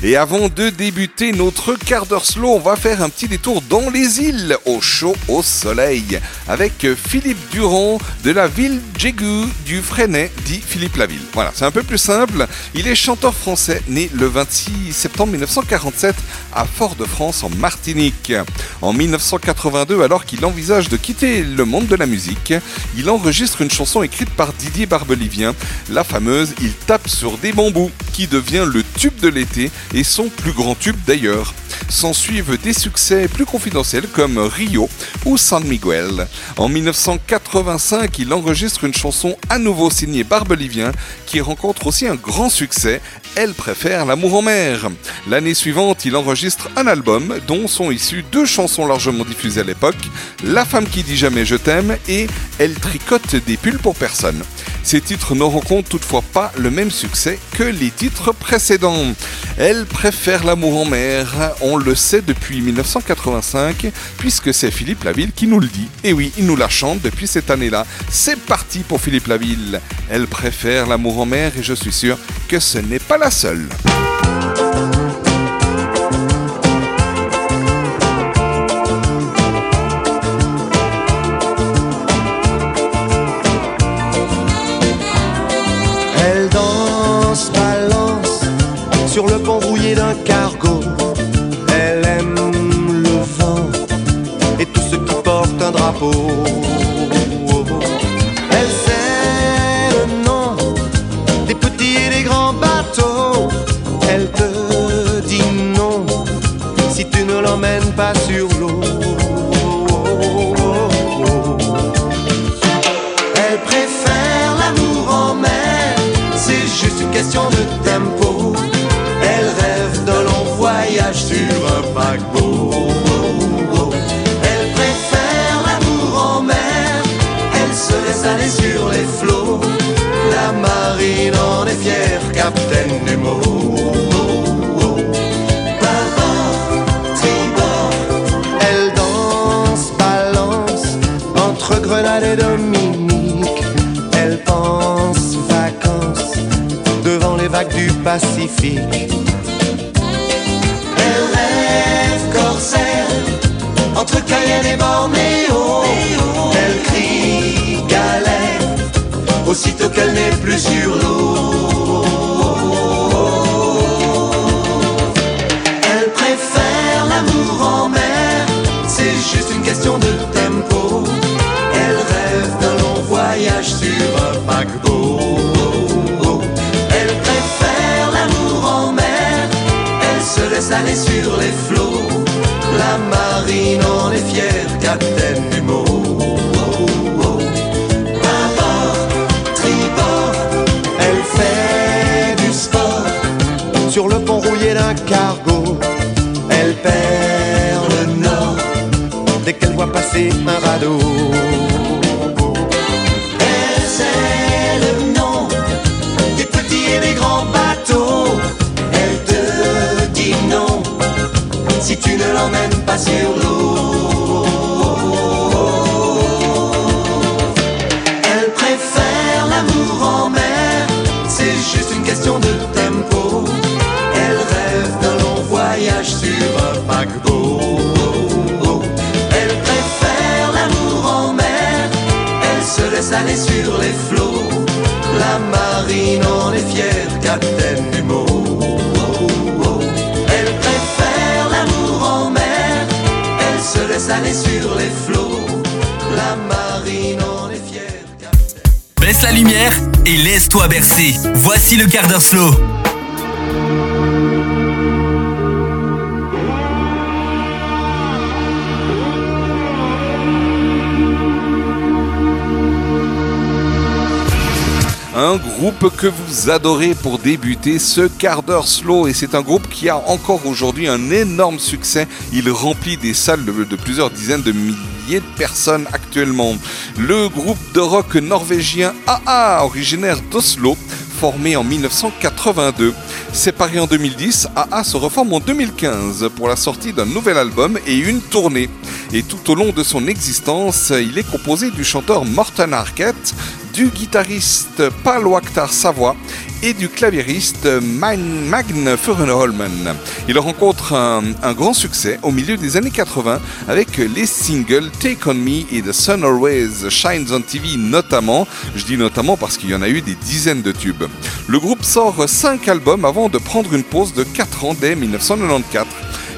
S1: Et avant de débuter notre quart d'heure slow, on va faire un petit détour dans les îles, au chaud, au soleil, avec Philippe Durand de la ville Jégu du Freinet, dit Philippe Laville. Voilà, c'est un peu plus simple. Il est chanteur français, né le 26 septembre 1947 à Fort-de-France, en Martinique. En 1982, alors qu'il envisage de quitter le monde de la musique, il enregistre une chanson écrite par Didier Barbelivien, la fameuse Il tape sur des bambous, qui devient le tube de l'été et son plus grand tube d'ailleurs. S'en suivent des succès plus confidentiels comme Rio ou San Miguel. En 1985, il enregistre une chanson à nouveau signée Barbelivien qui rencontre aussi un grand succès, Elle préfère l'amour en mer. L'année suivante, il enregistre un album dont sont issues deux chansons largement diffusées à l'époque, La femme qui dit jamais je t'aime et Elle tricote des pulls pour personne. Ces titres ne rencontrent toutefois pas le même succès que les titres précédents. Elle préfère l'amour en mer, le sait depuis 1985, puisque c'est Philippe Laville qui nous le dit. Et oui, il nous la chante depuis cette année-là. C'est parti pour Philippe Laville. Elle préfère l'amour en mer et je suis sûr que ce n'est pas la seule.
S7: Pacifique. Elle rêve corsaire entre Cayenne et Bornéo. Elle crie galère aussitôt qu'elle n'est plus sur l'eau. Elle préfère l'amour en mer, c'est juste une question de tempo. Aller sur les flots. La marine en est fière, capitaine du mot. Bâbord, tribord, elle fait du sport sur le pont rouillé d'un cargo. Elle perd le nord dès qu'elle voit passer un radeau. l'eau. Elle préfère l'amour en mer, c'est juste une question de tempo. Elle rêve d'un long voyage sur un paquebot. Elle préfère l'amour en mer, elle se laisse aller sur les flots. La marine en est fière, capitaine.
S3: Baisse la lumière et laisse-toi bercer. Voici le quart d'heure slow.
S1: Groupe que vous adorez pour débuter ce quart d'heure slow et c'est un groupe qui a encore aujourd'hui un énorme succès. Il remplit des salles de, plusieurs dizaines de milliers de personnes actuellement. Le groupe de rock norvégien AA, originaire d'Oslo, formé en 1982. Séparé en 2010, AA se reforme en 2015 pour la sortie d'un nouvel album et une tournée. Et tout au long de son existence, il est composé du chanteur Morten Arquette, du guitariste Paul Wakhtar Savoie et du claviériste Magne Furenholmen. Il rencontre un, un grand succès au milieu des années 80 avec les singles Take On Me et The Sun Always Shines on TV notamment. Je dis notamment parce qu'il y en a eu des dizaines de tubes. Le groupe sort 5 albums avant de prendre une pause de 4 ans dès 1994.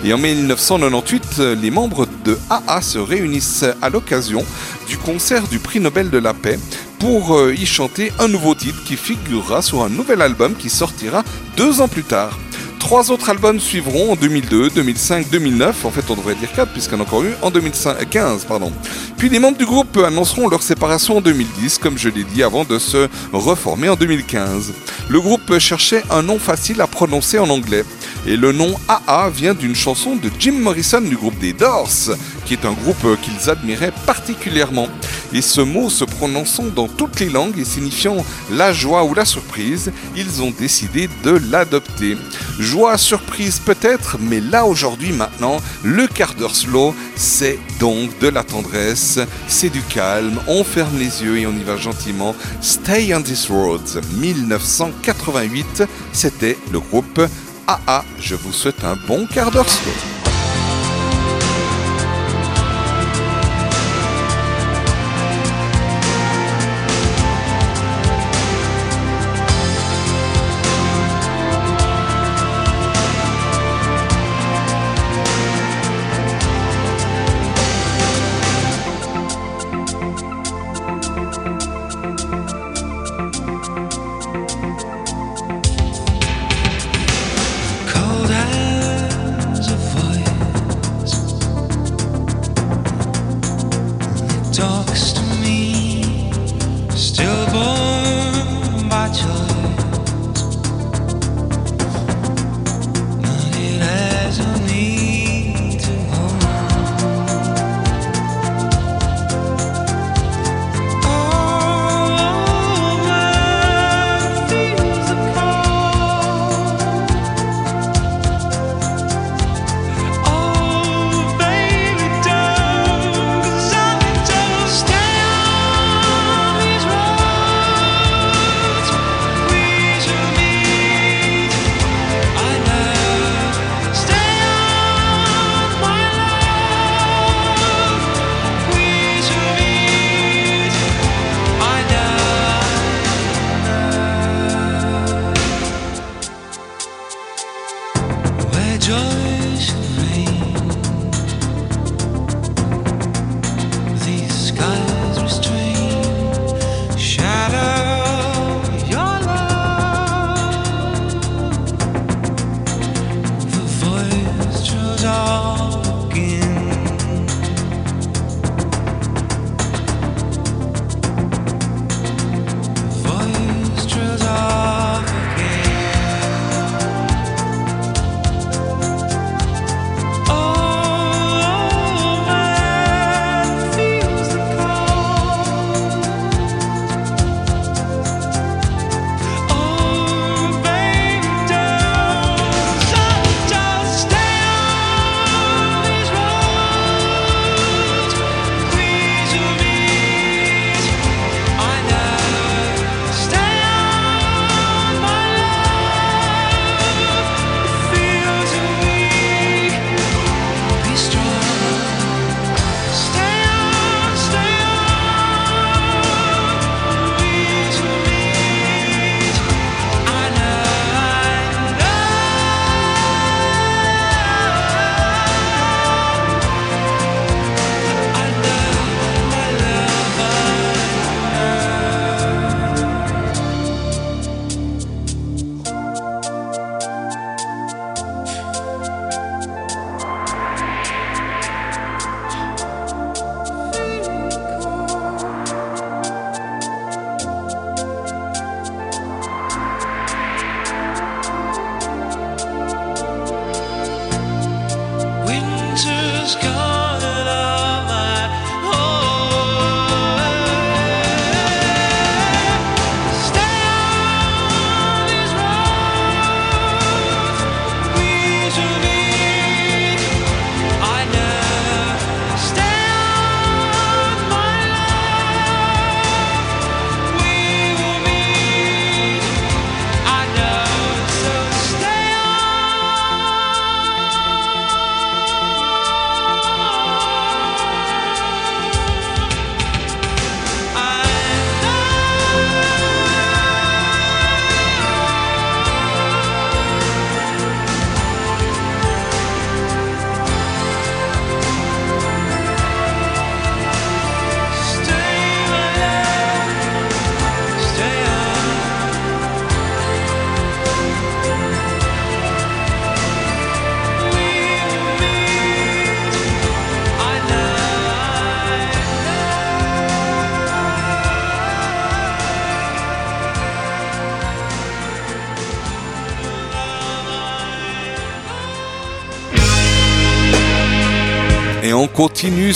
S1: Et en 1998, les membres de AA se réunissent à l'occasion du concert du prix Nobel de la paix pour euh, y chanter un nouveau titre qui figurera sur un nouvel album qui sortira deux ans plus tard. Trois autres albums suivront en 2002, 2005, 2009. En fait, on devrait dire quatre puisqu'il y en a encore eu en 2015. Pardon. Puis les membres du groupe annonceront leur séparation en 2010, comme je l'ai dit, avant de se reformer en 2015. Le groupe cherchait un nom facile à prononcer en anglais. Et le nom AA vient d'une chanson de Jim Morrison du groupe des Doors, qui est un groupe qu'ils admiraient particulièrement. Et ce mot se prononçant dans toutes les langues et signifiant la joie ou la surprise, ils ont décidé de l'adopter. Joie, surprise peut-être, mais là aujourd'hui maintenant, le quart d'heure slow, c'est donc de la tendresse, c'est du calme, on ferme les yeux et on y va gentiment. Stay on this road, 1988, c'était le groupe AA. Je vous souhaite un bon quart d'heure slow.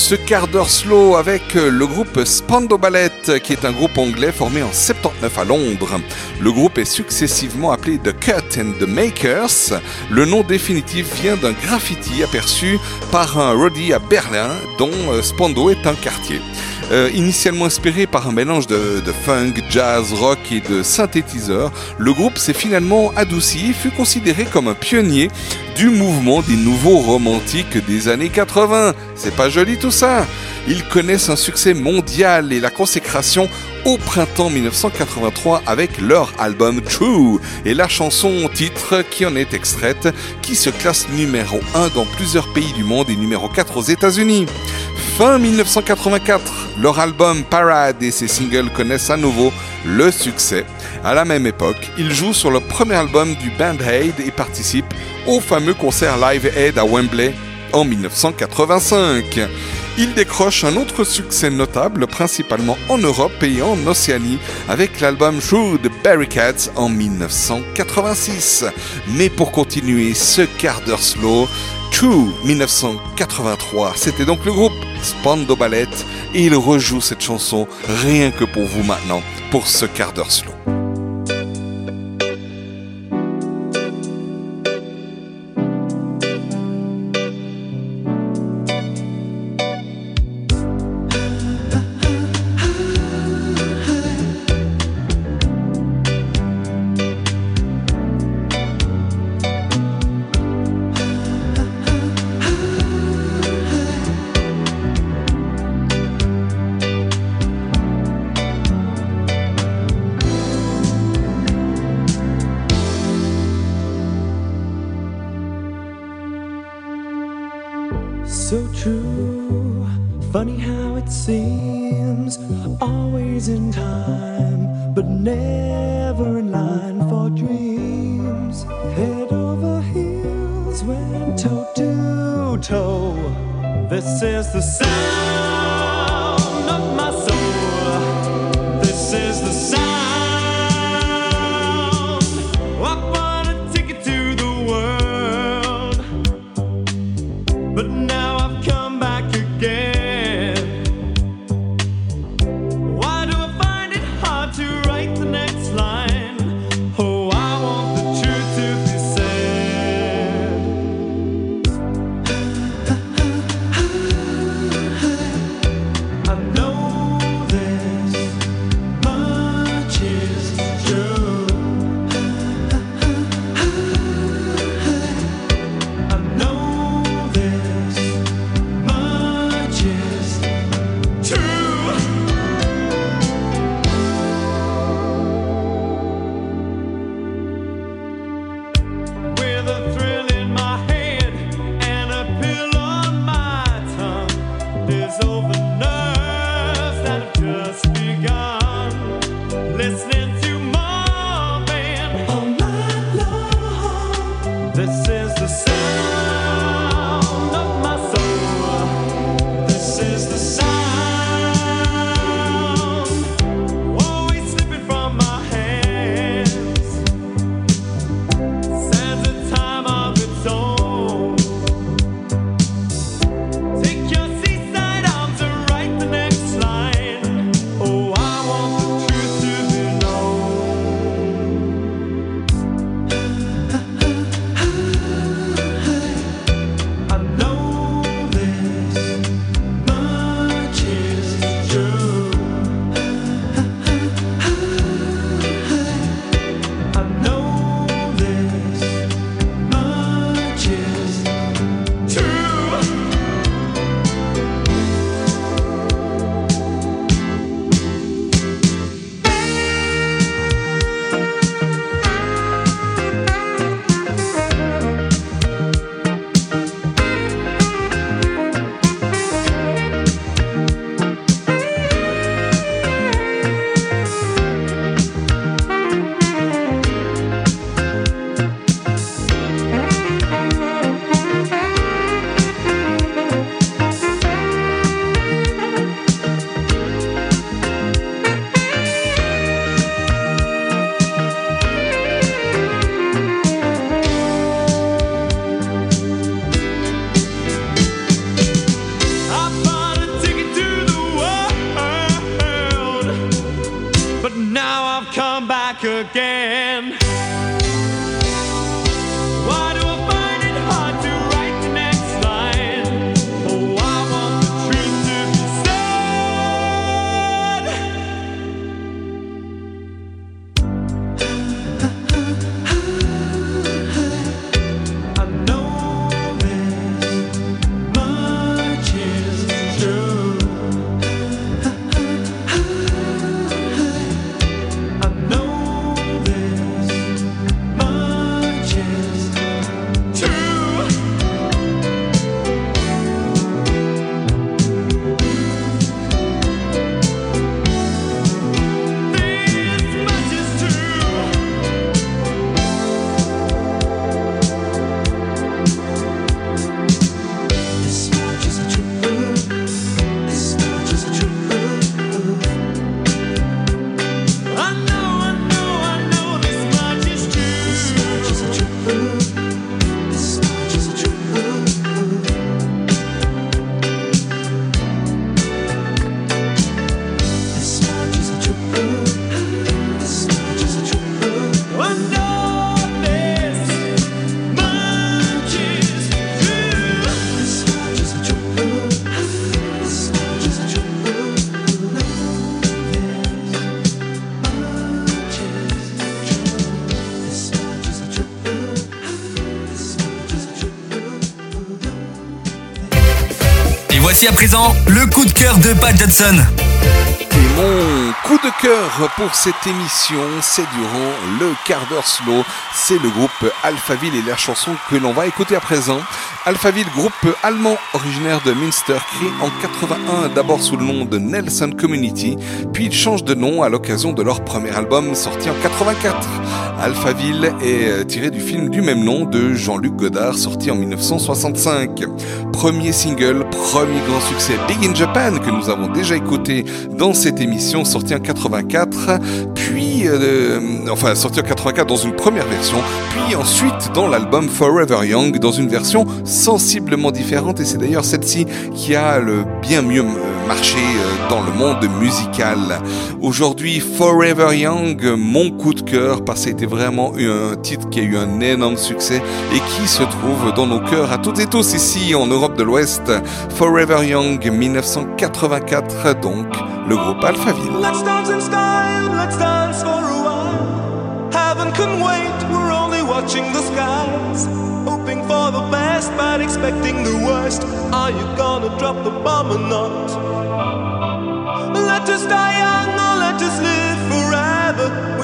S1: Ce quart d'heure slow avec euh, le groupe Spando Ballet, qui est un groupe anglais formé en 79 à Londres. Le groupe est successivement appelé The Cut and the Makers. Le nom définitif vient d'un graffiti aperçu par un roadie à Berlin, dont euh, Spando est un quartier. Euh, initialement inspiré par un mélange de, funk, jazz, rock et de synthétiseurs, le groupe s'est finalement adouci et fut considéré comme un pionnier du mouvement des nouveaux romantiques des années 80. C'est pas joli tout ça? Ils connaissent un succès mondial et la consécration au printemps 1983 avec leur album True et la chanson titre qui en est extraite qui se classe numéro 1 dans plusieurs pays du monde et numéro 4 aux États-Unis. Fin 1984, leur album Parade et ses singles connaissent à nouveau le succès. À la même époque, ils jouent sur le premier album du Band Aid et participent au fameux concert Live Aid à Wembley en 1985. Ils décrochent un autre succès notable, principalement en Europe et en Océanie, avec l'album Through the Barricades en 1986. Mais pour continuer ce quart d'heure slow, True 1983, c'était donc le groupe Spando Ballet et il rejoue cette chanson rien que pour vous maintenant, pour ce quart d'heure slow.
S3: À présent le coup de cœur de Pat Johnson.
S1: Et mon coup de cœur pour cette émission, c'est durant le quart d'heure slow. C'est le groupe Alphaville et la chanson que l'on va écouter à présent. Alphaville, groupe allemand originaire de Münster, créé en 81 d'abord sous le nom de Nelson Community, puis ils changent de nom à l'occasion de leur premier album sorti en 84. Alphaville est tiré du film du même nom de Jean-Luc Godard sorti en 1965. Premier single, premier grand succès Big in Japan que nous avons déjà écouté dans cette émission sorti en 84, puis euh, enfin sorti en 84 dans une première version, puis ensuite dans l'album Forever Young dans une version sensiblement différente et c'est d'ailleurs celle-ci qui a le bien mieux euh, marché euh, dans le monde musical. Aujourd'hui Forever Young, mon coup de cœur parce que c'était vraiment un titre qui a eu un énorme succès et qui se trouve dans nos cœurs à toutes et tous ici en Europe de l'Ouest. Forever Young 1984 donc le groupe Alphaville.
S7: Let's dance in style, let's dance for a while. Heaven can wait, we're only watching the skies. Hoping for the best, but expecting the worst. Are you gonna drop the bomb or not? Let us die young or let us live forever.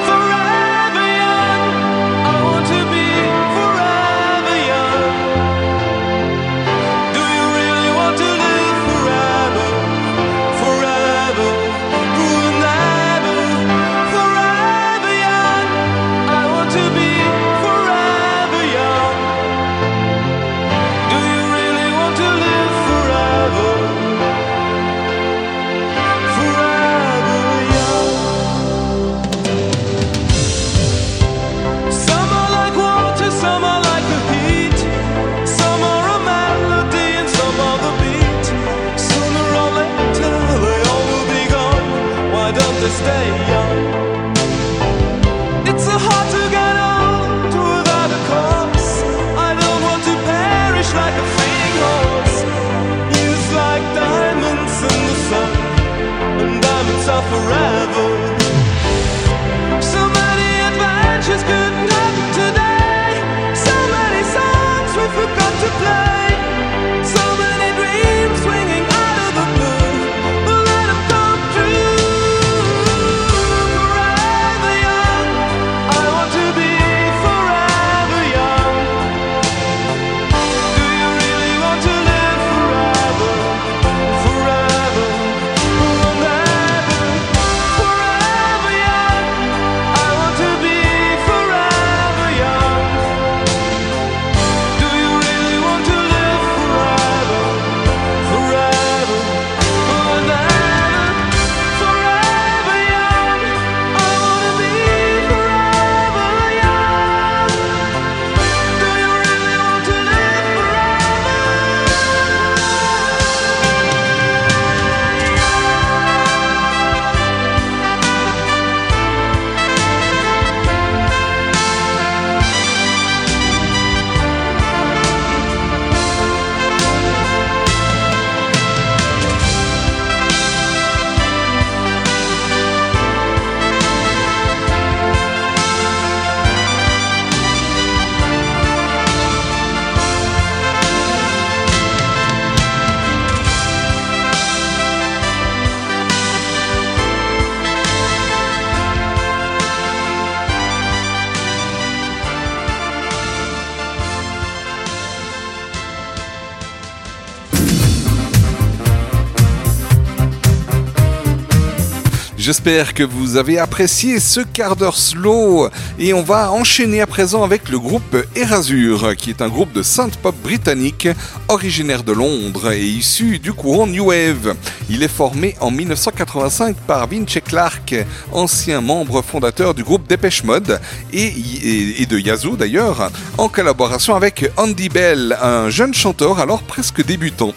S1: J'espère que vous avez apprécié ce quart d'heure slow et on va enchaîner à présent avec le groupe Erasure qui est un groupe de synth pop britannique originaire de Londres et issu du courant New Wave. Il est formé en 1985 par Vince Clark, ancien membre fondateur du groupe Dépêche Mode et, de Yazoo d'ailleurs, en collaboration avec Andy Bell, un jeune chanteur alors presque débutant.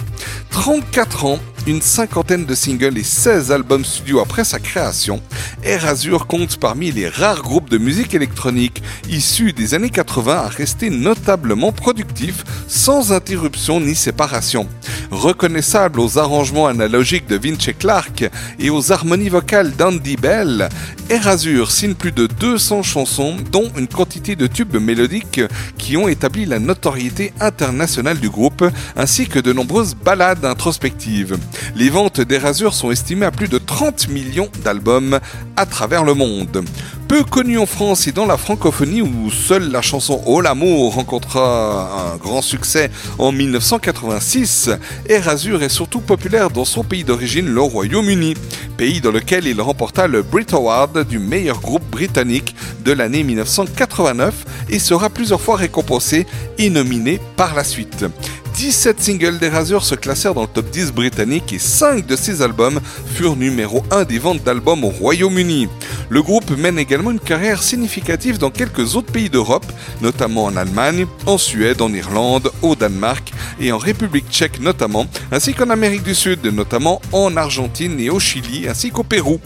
S1: 34 ans, une cinquantaine de singles et 16 albums studio après sa création, Air Azur compte parmi les rares groupes de musique électronique issus des années 80 à rester notablement productifs sans interruption ni séparation. Reconnaissable aux arrangements analogiques de Vince Clark et aux harmonies vocales d'Andy Bell, Air Azur signe plus de 200 chansons, dont une quantité de tubes mélodiques qui ont établi la notoriété internationale du groupe, ainsi que de nombreuses ballades introspectives. Les ventes d'Air Azur sont estimées à plus de 30 millions d'albums à travers le monde. Peu connu en France et dans la francophonie où seule la chanson Oh l'amour rencontra un grand succès en 1986, Air Azur est surtout populaire dans son pays d'origine, le Royaume-Uni, pays dans lequel il remporta le Brit Award du meilleur groupe britannique de l'année 1989 et sera plusieurs fois récompensé et nominé par la suite. 17 singles d'Erasure se classèrent dans le top 10 britannique et 5 de ces albums furent numéro 1 des ventes d'albums au Royaume-Uni. Le groupe mène également une carrière significative dans quelques autres pays d'Europe, notamment en Allemagne, en Suède, en Irlande, au Danemark et en République tchèque notamment, ainsi qu'en Amérique du Sud, notamment en Argentine et au Chili, ainsi qu'au Pérou.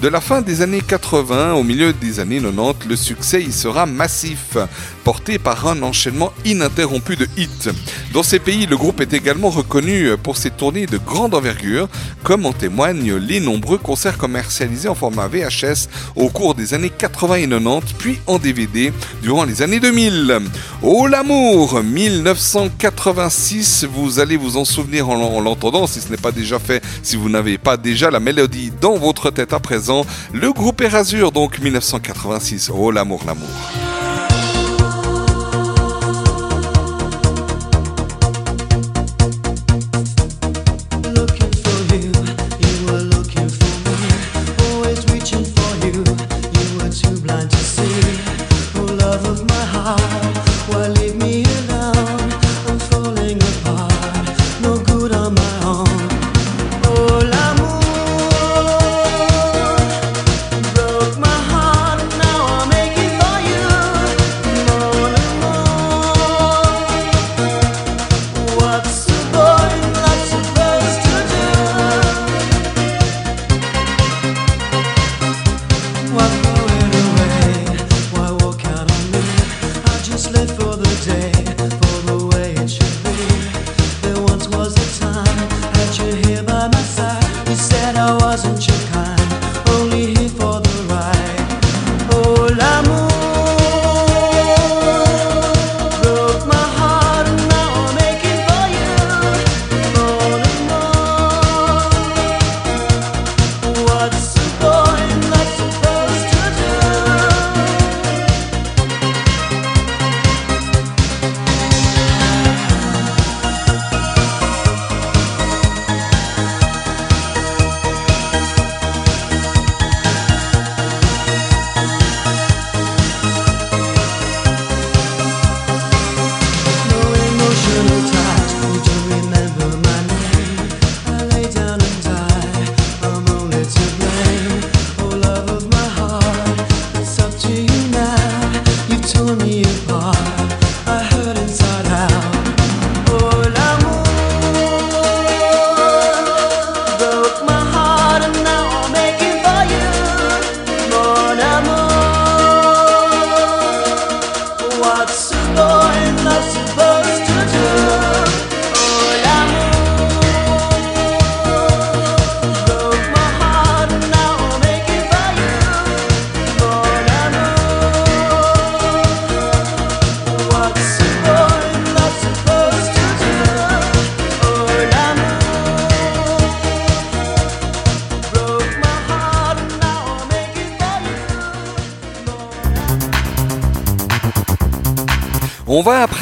S1: De la fin des années 80 au milieu des années 90, le succès y sera massif, porté par un enchaînement ininterrompu de hits. Dans ces pays, le groupe est également reconnu pour ses tournées de grande envergure, comme en témoignent les nombreux concerts commercialisés en format VHS au cours des années 80 et 90, puis en DVD durant les années 2000. Oh l'amour 1986, vous allez vous en souvenir en en l'entendant, si ce n'est pas déjà fait, si vous n'avez pas déjà la mélodie dans votre tête à présent. Le groupe Erasure, donc 1986. Oh l'amour,
S7: l'amour.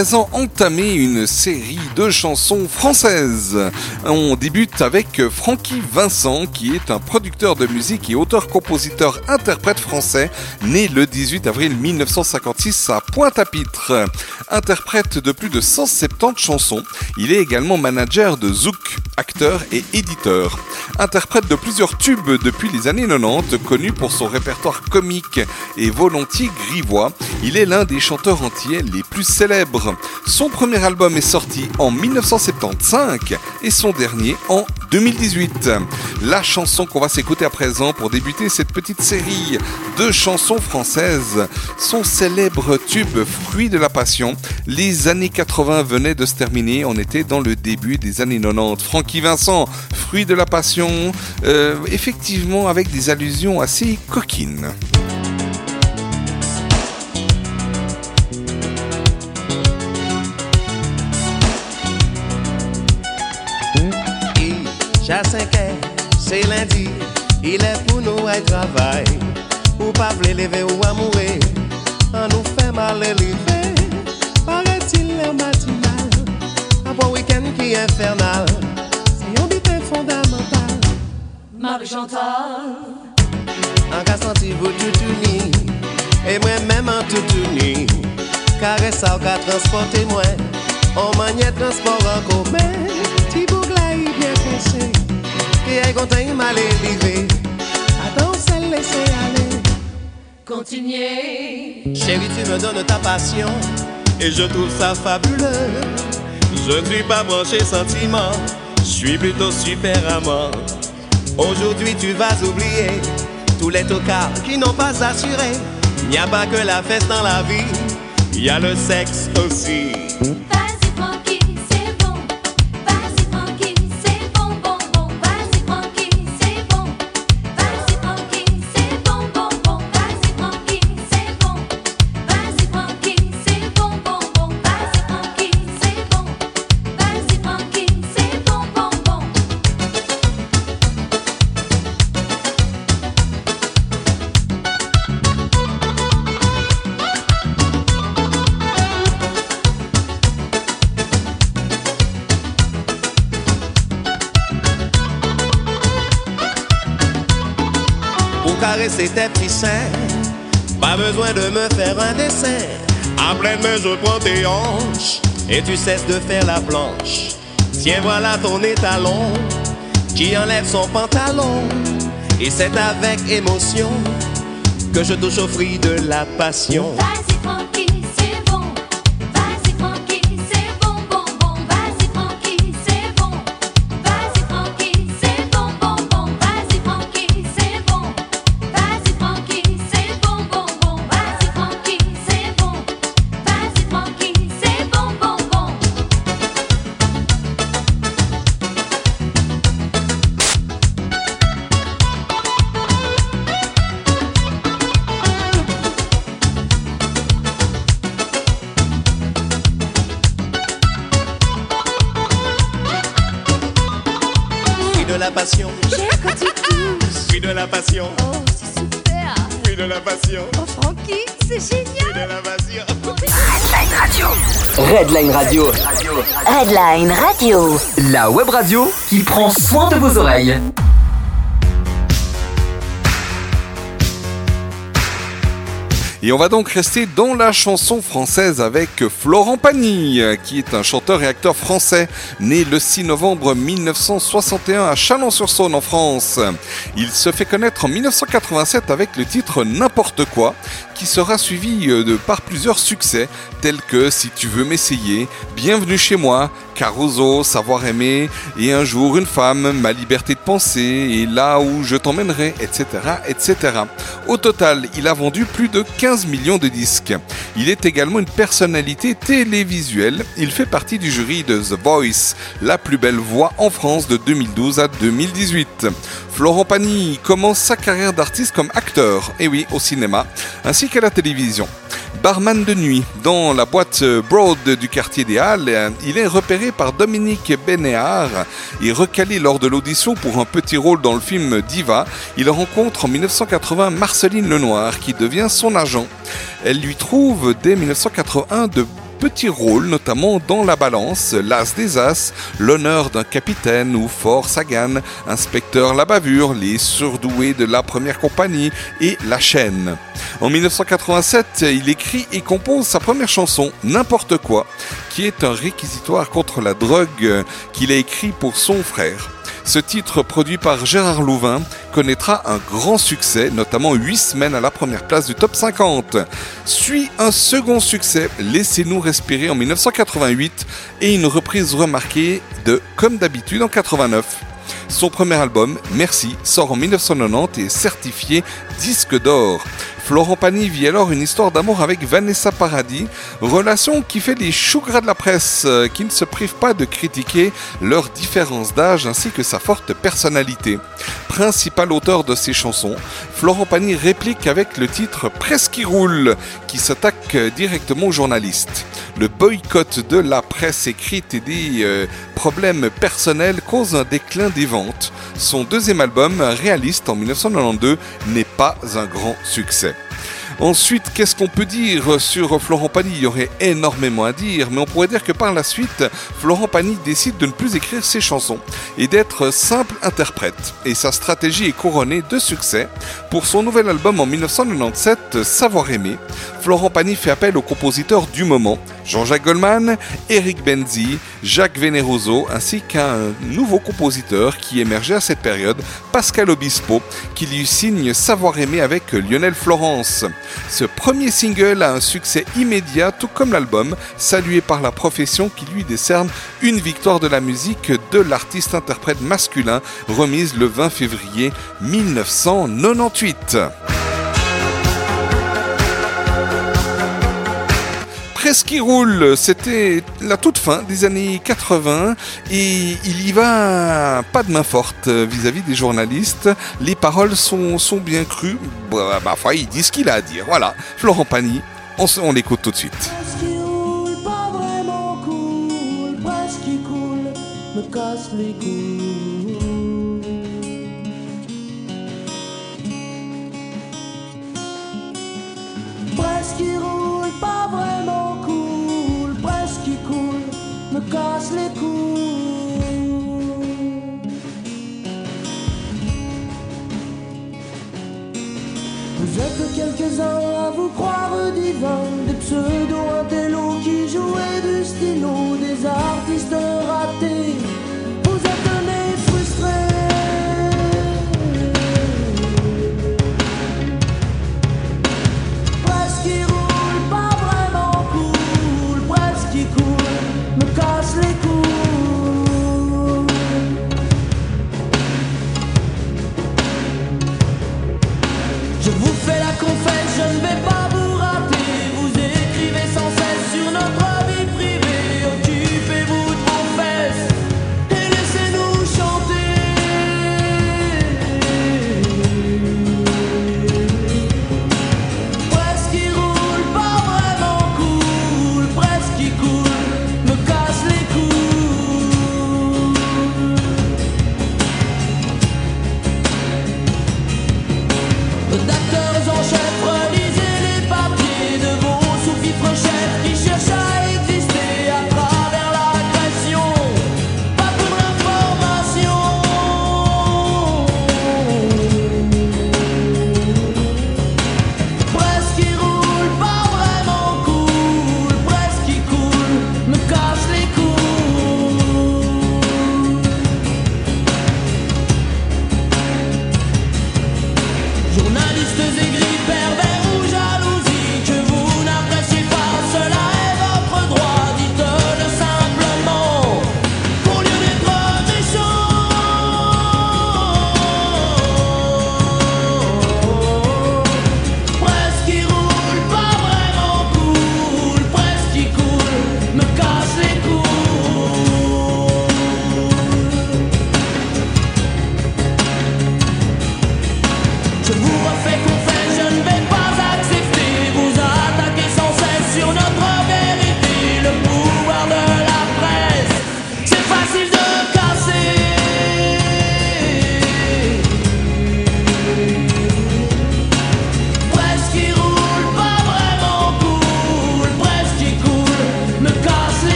S1: Présent entamer une série de chansons françaises. On débute avec Francky Vincent, qui est un producteur de musique et auteur-compositeur-interprète français, né le 18 avril 1956 à Pointe-à-Pitre. Interprète de plus de 170 chansons, il est également manager de Zouk, acteur et éditeur. Interprète de plusieurs tubes depuis les années 90, connu pour son répertoire comique et volontiers grivois, il est l'un des chanteurs entiers les plus célèbres. Son premier album est sorti en 1975 et son dernier en 2018. La chanson qu'on va s'écouter à présent pour débuter cette petite série de chansons françaises, son célèbre tube Fruit de la Passion. Les années 80 venaient de se terminer, on était dans le début des années 90. Francky Vincent, Fruit de la Passion, euh, effectivement avec des allusions assez coquines.
S8: J'ai 5 heures, c'est lundi, qu'a transporté moi, on maniait transport en commun. Ti bougla y bien coincé, qui est content il m'a élevé. Attends, c'est laisser aller.
S9: continuez.
S8: Chérie, tu me donnes ta passion et je trouve ça fabuleux. Je ne suis pas branché sentiment, je suis plutôt super amant. Aujourd'hui, tu vas oublier tous les tocards qui n'ont pas assuré. Il n'y a pas que la fête dans la vie, il y a le sexe aussi. Pas besoin de me faire un dessin. À pleine main, je prends tes hanches et tu cesses de faire la planche. Tiens, voilà ton étalon qui enlève son pantalon. Et c'est avec émotion que je touche au fruit de la passion.
S4: Redline Radio,
S5: Headline Radio.
S4: la web radio qui prend soin de vos oreilles.
S1: Et on va donc rester dans la chanson française avec Florent Pagny, qui est un chanteur et acteur français, né le 6 novembre 1961 à Chalon-sur-Saône en France. Il se fait connaître en 1987 avec le titre N'importe quoi, qui sera suivi euh, de, par plusieurs succès, tels que Si tu veux m'essayer, Bienvenue chez moi, Caruso, Savoir aimer, et un jour une femme, Ma liberté de penser, et là où je t'emmènerai, etc., etc. Au total, il a vendu plus de 15 millions de disques. Il est également une personnalité télévisuelle. Il fait partie du jury de The Voice, la plus belle voix en France de 2012 à 2018. Florent Pagny commence sa carrière d'artiste comme acteur, et oui, au cinéma, ainsi qu'à la télévision. Barman de nuit, dans la boîte Broad du quartier des Halles, il est repéré par Dominique Bénéard et recalé lors de l'audition pour un petit rôle dans le film Diva. Il rencontre en 1980 Marceline Lenoir qui devient son agent. Elle lui trouve dès 1981 de petits rôles, notamment dans La Balance, L'As des As, L'honneur d'un capitaine ou Fort Sagan, Inspecteur La Bavure, Les surdoués de la première compagnie et La chaîne. En 1987, il écrit et compose sa première chanson, N'importe quoi, qui est un réquisitoire contre la drogue qu'il a écrit pour son frère. Ce titre, produit par Gérard Louvain, connaîtra un grand succès, notamment 8 semaines à la première place du top 50. Suit un second succès, Laissez-nous respirer en 1988, et une reprise remarquée de Comme d'habitude en 89. Son premier album, Merci, sort en 1990 et est certifié disque d'or. Florent Pagny vit alors une histoire d'amour avec Vanessa Paradis, relation qui fait les choux gras de la presse, euh, qui ne se prive pas de critiquer leur différence d'âge ainsi que sa forte personnalité. Principal auteur de ses chansons, Florent Pagny réplique avec le titre Presque qui roule, qui s'attaque directement aux journalistes. Le boycott de la presse écrite et des euh, problèmes personnels causent un déclin des ventes. Son deuxième album, Réaliste en 1992, n'est pas un grand succès. Ensuite, qu'est-ce qu'on peut dire sur Florent Pagny? Il y aurait énormément à dire, mais on pourrait dire que par la suite, Florent Pagny décide de ne plus écrire ses chansons et d'être simple interprète. Et sa stratégie est couronnée de succès. Pour son nouvel album en 1997, Savoir aimer, Florent Pagny fait appel aux compositeurs du moment, Jean-Jacques Goldman, Eric Benzi, Jacques Veneroso, ainsi qu'un nouveau compositeur qui émergeait à cette période, Pascal Obispo, qui lui signe Savoir aimer avec Lionel Florence. Ce premier single a un succès immédiat, tout comme l'album, salué par la profession qui lui décerne une victoire de la musique de l'artiste-interprète masculin, remise le 20 février 1998. Presque qui roule, c'était la toute fin des années 80 et il y va pas de main forte vis-à-vis des journalistes. Les paroles sont, sont bien crues. Bah, bah, il dit ce qu'il a à dire. Voilà, Florent Pagny, on, on l'écoute tout de suite.
S10: Casse les couilles. Vous êtes que quelques-uns à vous croire divins, des pseudo-intellos qui jouaient du stylo, des artistes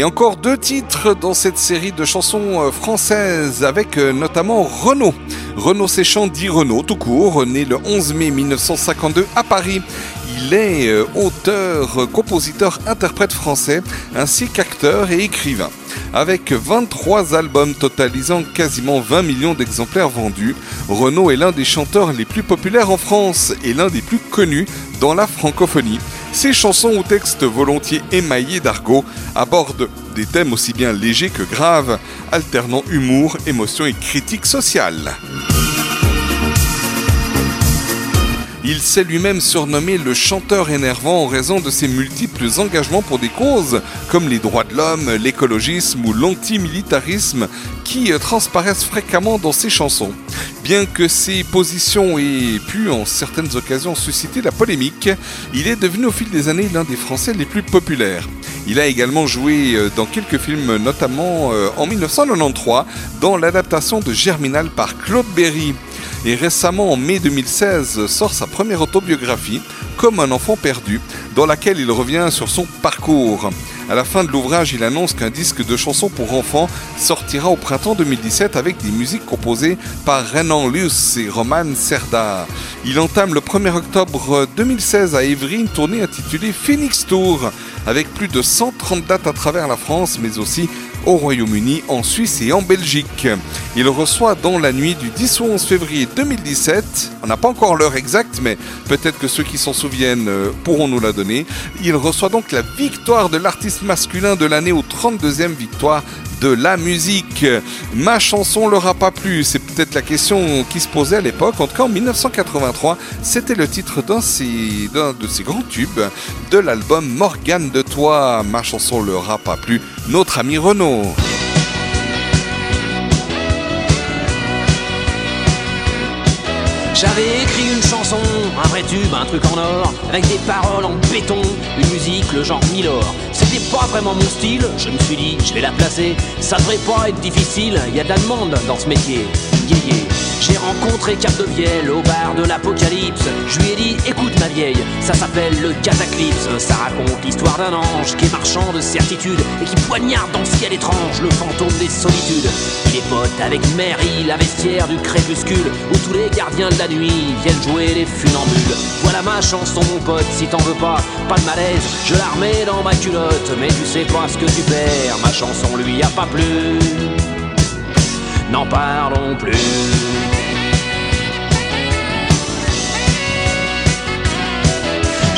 S1: Et encore deux titres dans cette série de chansons euh, françaises avec euh, notamment Renaud. Renaud Séchant dit Renaud tout court, né le 11 mai 1952 à Paris. Il est euh, auteur, compositeur, interprète français, ainsi qu'acteur et écrivain. Avec 23 albums totalisant quasiment 20 millions d'exemplaires vendus, Renaud est l'un des chanteurs les plus populaires en France et l'un des plus connus dans la francophonie. Ses chansons aux textes volontiers émaillés d'argot abordent des thèmes aussi bien légers que graves, alternant humour, émotion et critique sociale. Il s'est lui-même surnommé le chanteur énervant en raison de ses multiples engagements pour des causes comme les droits de l'homme, l'écologisme ou l'antimilitarisme qui euh, transparaissent fréquemment dans ses chansons. Bien que ses positions aient pu en certaines occasions susciter la polémique, il est devenu au fil des années l'un des Français les plus populaires. Il a également joué euh, dans quelques films, notamment euh, en 1993 dans l'adaptation de Germinal par Claude Berry. Et récemment, en mai 2016, sort sa première autobiographie, Comme un enfant perdu, dans laquelle il revient sur son parcours. À la fin de l'ouvrage, il annonce qu'un disque de chansons pour enfants sortira au printemps 2017 avec des musiques composées par Renan Luce et Roman Serda. Il entame le 1er octobre 2016 à Évry une tournée intitulée Phoenix Tour, avec plus de 130 dates à travers la France, mais aussi au Royaume-Uni, en Suisse et en Belgique. Il reçoit dans la nuit du 10 au 11 février 2017, on n'a pas encore l'heure exacte, mais peut-être que ceux qui s'en souviennent euh, pourront nous la donner, il reçoit donc la victoire de l'artiste masculin de l'année au 32e victoire de la musique. Ma chanson leur a pas plu, c'est peut-être la question qui se posait à l'époque. En tout cas, en 1983, c'était le titre d'un de ses grands tubes de l'album Morgane de toi. Ma chanson leur a pas plu, notre ami Renaud.
S11: J'avais écrit une chanson, un truc en or, avec des paroles en béton, une musique, le genre Milor. C'était pas vraiment mon style, je me suis dit, je vais la placer. Ça devrait pas être difficile, y a de la demande dans ce métier. Yeah. J'ai rencontré Cap de Vielle au bar de l'Apocalypse. Je lui ai dit, écoute ma vieille, ça s'appelle le Cataclysme. Ça raconte l'histoire d'un ange qui est marchand de certitude et qui poignarde dans le ciel étrange le fantôme des solitudes. Il est pote avec Mary, la vestiaire du crépuscule, où tous les gardiens de la nuit viennent jouer les funambules. Voilà ma chanson, mon pote, si t'en veux pas, pas de malaise, je la remets dans ma culotte, mais tu sais pas ce que tu perds, ma chanson lui a pas plu. N'en parlons plus.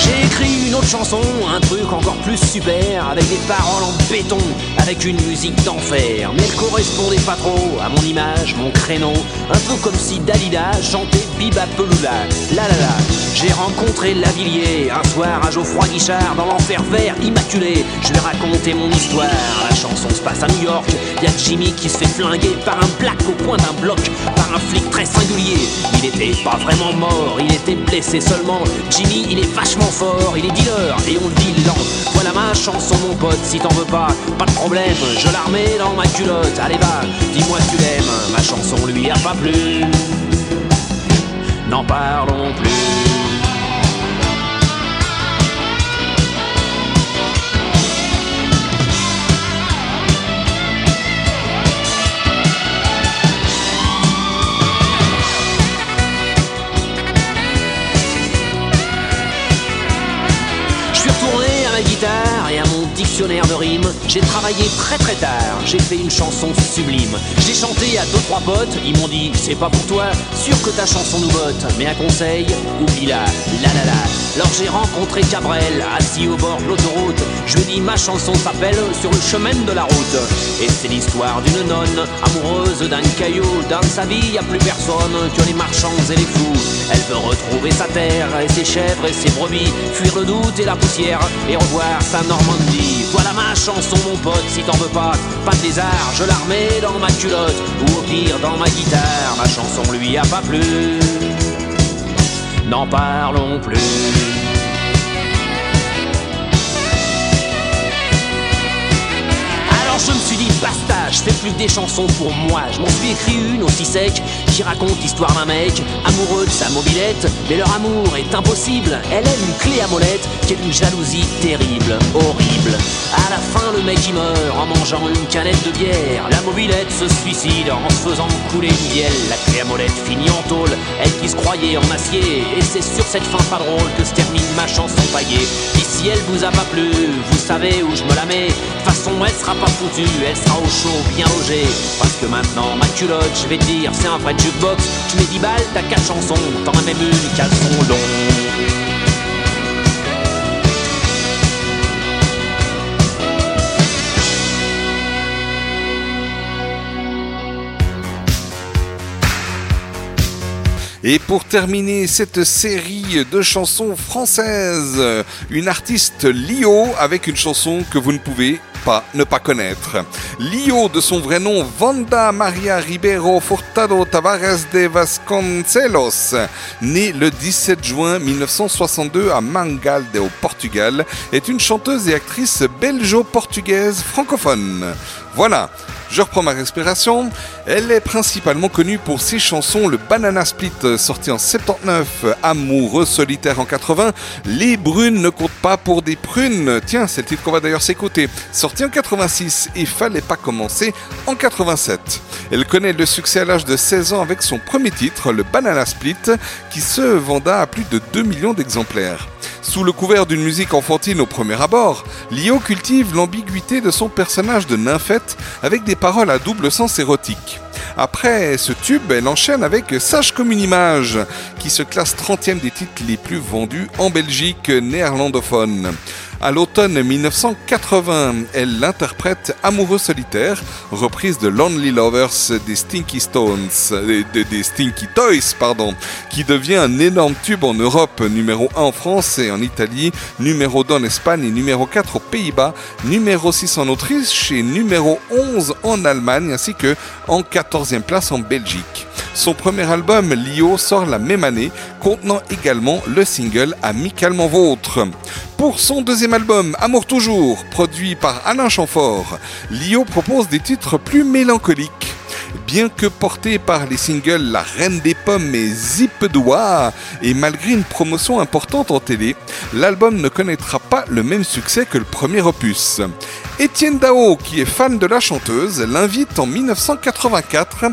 S11: J'ai écrit une autre chanson, un truc encore plus super, avec des paroles en béton, avec une musique d'enfer. Mais elle correspondait pas trop à mon image, mon créneau. Un peu comme si Dalida chantait Biba Peloula. La la la. J'ai rencontré Lavillier un soir à Geoffroy Guichard dans l'enfer vert immaculé. Je lui ai raconté mon histoire. La chanson se passe à New York. Y a Jimmy qui se fait flinguer par un black au coin d'un bloc, par un flic très singulier. Il était pas vraiment mort, il était blessé seulement. Jimmy, il est vachement fort, il est dealer et on le dit lent. Voilà ma chanson, mon pote, si t'en veux pas, pas de problème, je la remets dans ma culotte. Allez, va, dis-moi que tu l'aimes, ma chanson lui a pas plu. N'en parlons plus. Ma guitare et à mon dictionnaire de rimes. J'ai travaillé très très tard, j'ai fait une chanson sublime. J'ai chanté à deux trois potes, ils m'ont dit c'est pas pour toi, sûr que ta chanson nous botte. Mais un conseil, oublie-la, la la la. Alors j'ai rencontré Cabrel, assis au bord de l'autoroute. Je lui ai dit ma chanson s'appelle Sur le chemin de la route. Et c'est l'histoire d'une nonne amoureuse d'un caillou. Dans sa vie, y a plus personne que les marchands et les fous. Elle veut retrouver sa terre et ses chèvres et ses brebis, fuir le doute et la poussière et revoir sa Normandie. Voilà ma chanson, mon pote, si t'en veux pas, pas de lézard, je la remets dans ma culotte ou au pire dans ma guitare. Ma chanson lui a pas plu. N'en parlons plus. Alors je me suis dit basta, je fais plus que des chansons pour moi. Je m'en suis écrit une aussi sec qui raconte l'histoire d'un mec amoureux de sa mobilette, mais leur amour est impossible. Elle aime une clé à molette qui est d'une jalousie terrible, horrible. À la fin, le mec y meurt en mangeant une canette de bière. La mobilette se suicide en se faisant couler une bielle. La clé à molette finit en tôle, elle qui se croyait en acier. Et c'est sur cette fin pas drôle que se termine ma chanson paillée. Si elle vous a pas plu, vous savez où je me la mets. De façon, elle sera pas foutue, elle sera au chaud, bien logée. Parce que maintenant, ma culotte, je vais te dire, c'est un vrai jukebox. Tu mets 10 balles, t'as 4 chansons, t'en as même une caleçon long.
S1: Et pour terminer cette série de chansons françaises, une artiste Lio avec une chanson que vous ne pouvez pas ne pas connaître. Lio, de son vrai nom Vanda Maria Ribeiro Furtado Tavares de Vasconcelos, née le 17 juin 1962 à Mangalde au Portugal, est une chanteuse et actrice belgeo-portugaise francophone. Voilà, je reprends ma respiration. Elle est principalement connue pour ses chansons Le Banana Split euh, sorti en 79, Amoureux solitaire en 80, Les brunes ne comptent pas pour des prunes. Tiens, c'est le titre qu'on va d'ailleurs s'écouter. Sorti en 86 et Fallait pas commencer en 87. Elle connaît le succès à l'âge de 16 ans avec son premier titre, Le Banana Split, qui se venda à plus de 2 millions d'exemplaires. Sous le couvert d'une musique enfantine au premier abord, Lio cultive l'ambiguïté de son personnage de nymphette avec des paroles à double sens érotique. Après ce tube, elle enchaîne avec Sage comme une image, qui se classe 30e des titres les plus vendus en Belgique néerlandophone. À l'automne 1980, elle l'interprète Amoureux solitaire, reprise de Lonely Lovers des Stinky Stones, des, des- des Stinky Toys, pardon, qui devient un énorme tube en Europe, numéro 1 en France et en Italie, numéro 2 en Espagne et numéro 4 aux Pays-Bas, numéro 6 en Autriche et numéro 11 en Allemagne, ainsi que en 14e place en Belgique. Son premier album, Lio, sort la même année, contenant également le single Amicalement Vôtre. Pour son deuxième album, Amour Toujours, produit par Alain Chamfort, Lio propose des titres plus mélancoliques. Bien que porté par les singles La Reine des Pommes et Zip Doigt, et malgré une promotion importante en télé, l'album ne connaîtra pas le même succès que le premier opus. Étienne Dao, qui est fan de la chanteuse, l'invite en 1984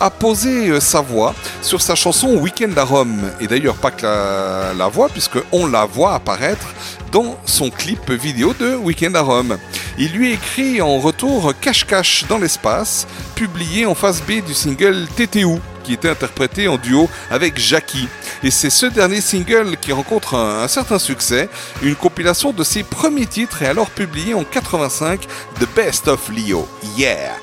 S1: à poser euh, sa voix sur sa chanson Weekend à Rome. Et d'ailleurs pas que la, la voix, puisque on la voit apparaître dans son clip vidéo de Weekend à Rome. Il lui écrit en retour Cache-Cache dans l'espace, publié en face B du single TTU, qui était interprété en duo avec Jackie. Et c'est ce dernier single qui rencontre un, certain succès. Une compilation de ses premiers titres est alors publiée en 85, The Best of Leo. Yeah!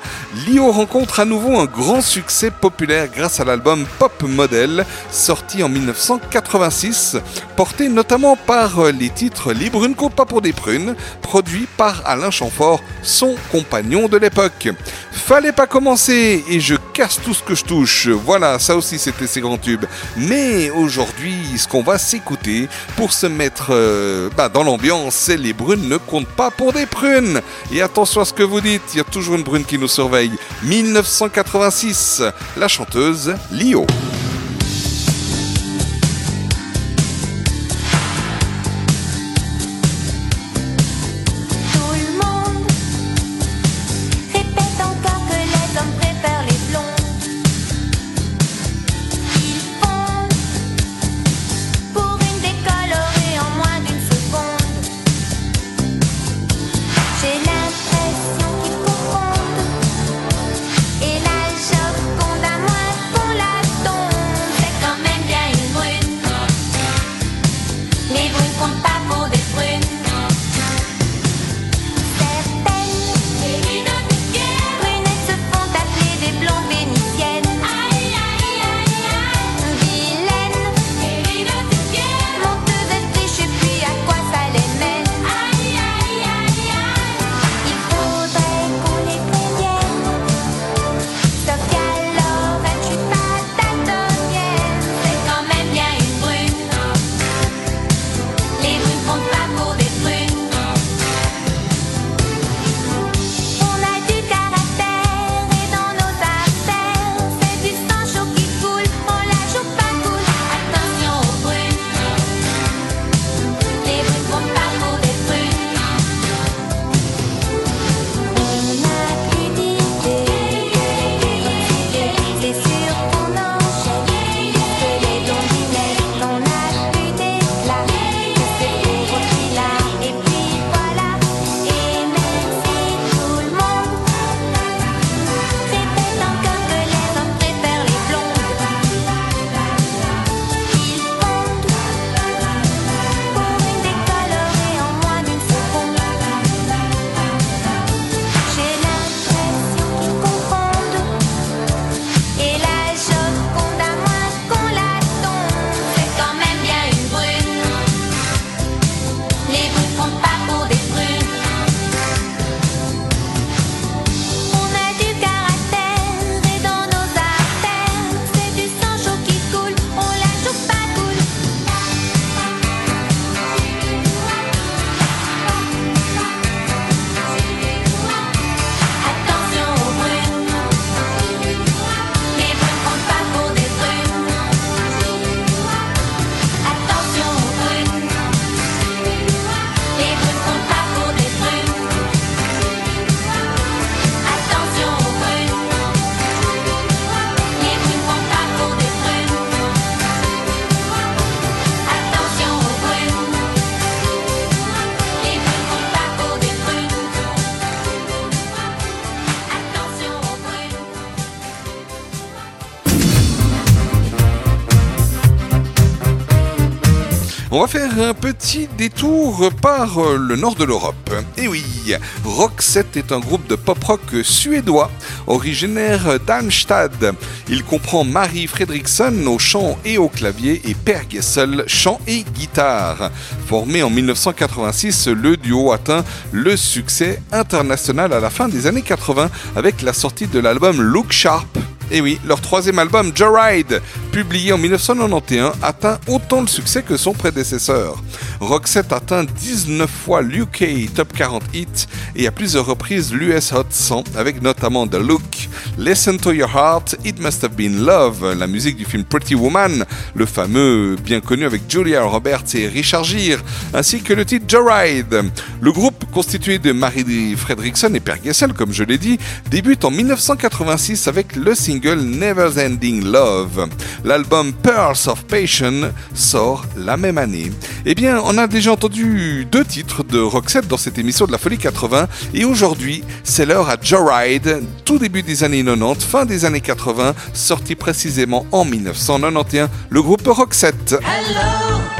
S1: Leo rencontre à nouveau un grand succès populaire grâce à l'album Pop Model, sorti en 1986, porté notamment par euh, les titres Les brunes pas pour des prunes, produit par Alain Chamfort, son compagnon de l'époque. Fallait pas commencer et je casse tout ce que je touche. Voilà, ça aussi c'était ces grands tubes. Mais aujourd'hui, ce qu'on va s'écouter pour se mettre euh, bah, dans l'ambiance, c'est les brunes ne comptent pas pour des prunes. Et attention à ce que vous dites, il y a toujours une brune qui nous surveille. 1986, la chanteuse Lio. On va faire un petit détour par euh, le nord de l'Europe. Et oui, Roxette est un groupe de pop-rock suédois, originaire d'Almstad. Il comprend Marie Fredriksson au chant et au clavier et Per Gessel, chant et guitare. Formé en 1986, le duo atteint le succès international à la fin des années 80 avec la sortie de l'album Look Sharp. Et oui, leur troisième album, Joyride, publié en 1991, atteint autant de succès que son prédécesseur. Roxette atteint 19 fois l'UK Top 40 Hit et à plusieurs reprises l'US Hot 100 avec notamment The Look, Listen to Your Heart, It Must Have Been Love, la musique du film Pretty Woman, le fameux bien connu avec Julia Roberts et Richard Gere, ainsi que le titre Joyride. Le groupe constitué de Marie Fredriksson et Per Gessel, comme je l'ai dit, débute en 1986 avec le single Never Ending Love. L'album Pearls of Passion sort la même année. Eh bien, on a déjà entendu deux titres de Roxette dans cette émission de la Folie 80 et aujourd'hui, c'est l'heure à Joyride, tout début des années 90, fin des années 80, sorti précisément en 1991, le groupe Roxette.
S9: Hello,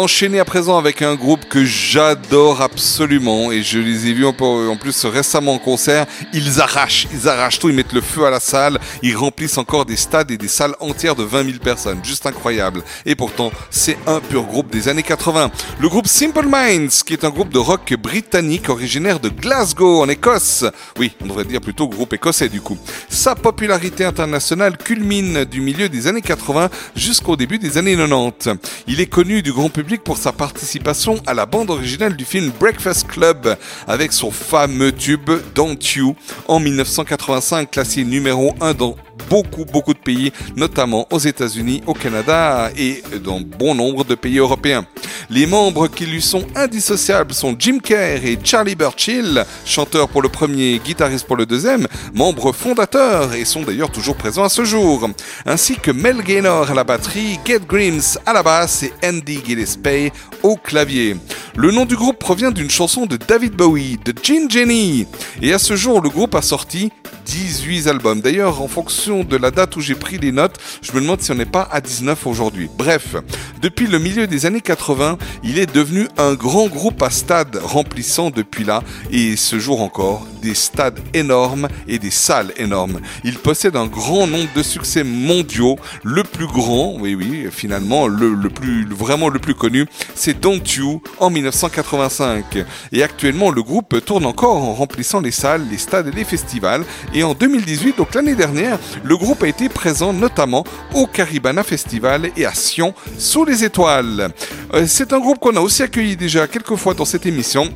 S1: enchaîner à présent avec un groupe que j'adore absolument et je les ai vus en plus récemment en concert. Ils arrachent, ils arrachent tout, ils mettent le feu à la salle, ils remplissent encore des stades et des salles entières de 20 000 personnes. Juste incroyable. Et pourtant, c'est un pur groupe des années 80. Le groupe Simple Minds, qui est un groupe de rock britannique originaire de Glasgow en Écosse. Oui, on devrait dire plutôt groupe écossais du coup. Sa popularité internationale culmine du milieu des années 80 jusqu'au début des années 90. Il est connu du grand public pour sa participation à la bande originale du film Breakfast Club avec son fameux tube Don't You. En 1985 classé numéro 1 dans beaucoup beaucoup de pays, notamment aux États-Unis, au Canada et dans bon nombre de pays européens. Les membres qui lui sont indissociables sont Jim Kerr et Charlie Burchill, chanteurs pour le premier, guitariste pour le deuxième, membres fondateurs et sont d'ailleurs toujours présents à ce jour, ainsi que Mel Gaynor à la batterie, Get Grims à la basse et Andy Gillespie au clavier. Le nom du groupe provient d'une chanson de David Bowie, de Gin Jenny, et à ce jour le groupe a sorti 18 albums. D'ailleurs, en fonction de la date où j'ai pris les notes, je me demande si on n'est pas à 19 aujourd'hui. Bref, depuis le milieu des années 80, il est devenu un grand groupe à stade remplissant depuis là, et ce jour encore, des stades énormes et des salles énormes. Il possède un grand nombre de succès mondiaux. Le plus grand, oui oui, finalement, le, le plus, vraiment le plus connu, c'est Don't You en 1985. Et actuellement, le groupe tourne encore en remplissant les salles, les stades et les festivals. Et en 2018, donc l'année dernière, le groupe a été présent notamment au Caribana Festival et à Sion sous les étoiles. Euh, C'est un groupe qu'on a aussi accueilli déjà quelques fois dans cette émission.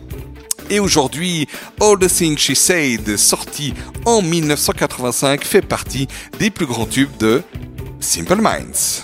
S1: Et aujourd'hui, All the Things She Said, sorti en 1985, fait partie des plus grands tubes de Simple Minds.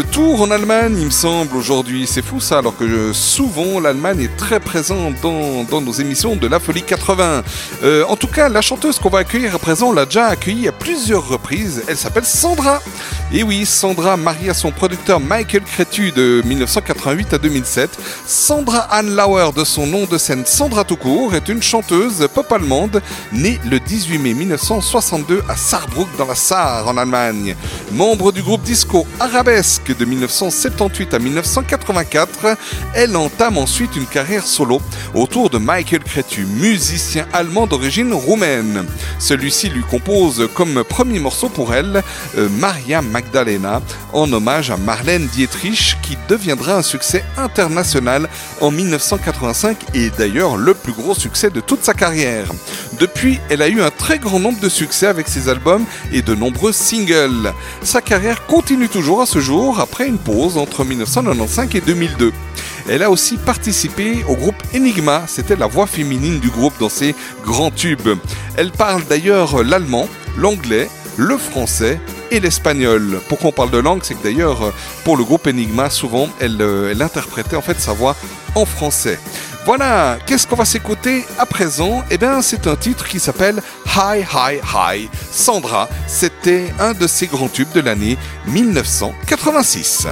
S1: Tour en Allemagne, il me semble, aujourd'hui. C'est fou ça, alors que euh, souvent l'Allemagne est très présente dans, nos émissions de la Folie 80. Euh, en tout cas, la chanteuse qu'on va accueillir à présent, l'a déjà accueillie à plusieurs reprises. Elle s'appelle Sandra. Et oui, Sandra, mariée à son producteur Michael Crétu de 1988 à 2007. Sandra Ann Lauer, de son nom de scène Sandra tout court, est une chanteuse pop allemande née le 18 mai 1962 à Saarbrück dans la Sarre en Allemagne. Membre du groupe disco Arabesque de 1978 à 1984, elle entame ensuite une carrière solo autour de Michael Crétu, musicien allemand d'origine roumaine. Celui-ci lui compose comme premier morceau pour elle euh, Maria Magdalena en hommage à Marlène Dietrich qui deviendra un succès international en 1985 et d'ailleurs le plus gros succès de toute sa carrière. Depuis, elle a eu un très grand nombre de succès avec ses albums et de nombreux singles. Sa carrière continue toujours à ce jour après une pause entre 1995 et 2002. Elle a aussi participé au groupe Enigma, c'était la voix féminine du groupe dans ses grands tubes. Elle parle d'ailleurs l'allemand, l'anglais, le français et l'espagnol. Pourquoi on parle de langue? C'est que d'ailleurs, pour le groupe Enigma, souvent, elle, euh, elle interprétait en fait sa voix en français. Voilà, qu'est-ce qu'on va s'écouter à présent? Eh bien, c'est un titre qui s'appelle Hi Hi Hi. Sandra, c'était un de ses grands tubes de l'année 1986.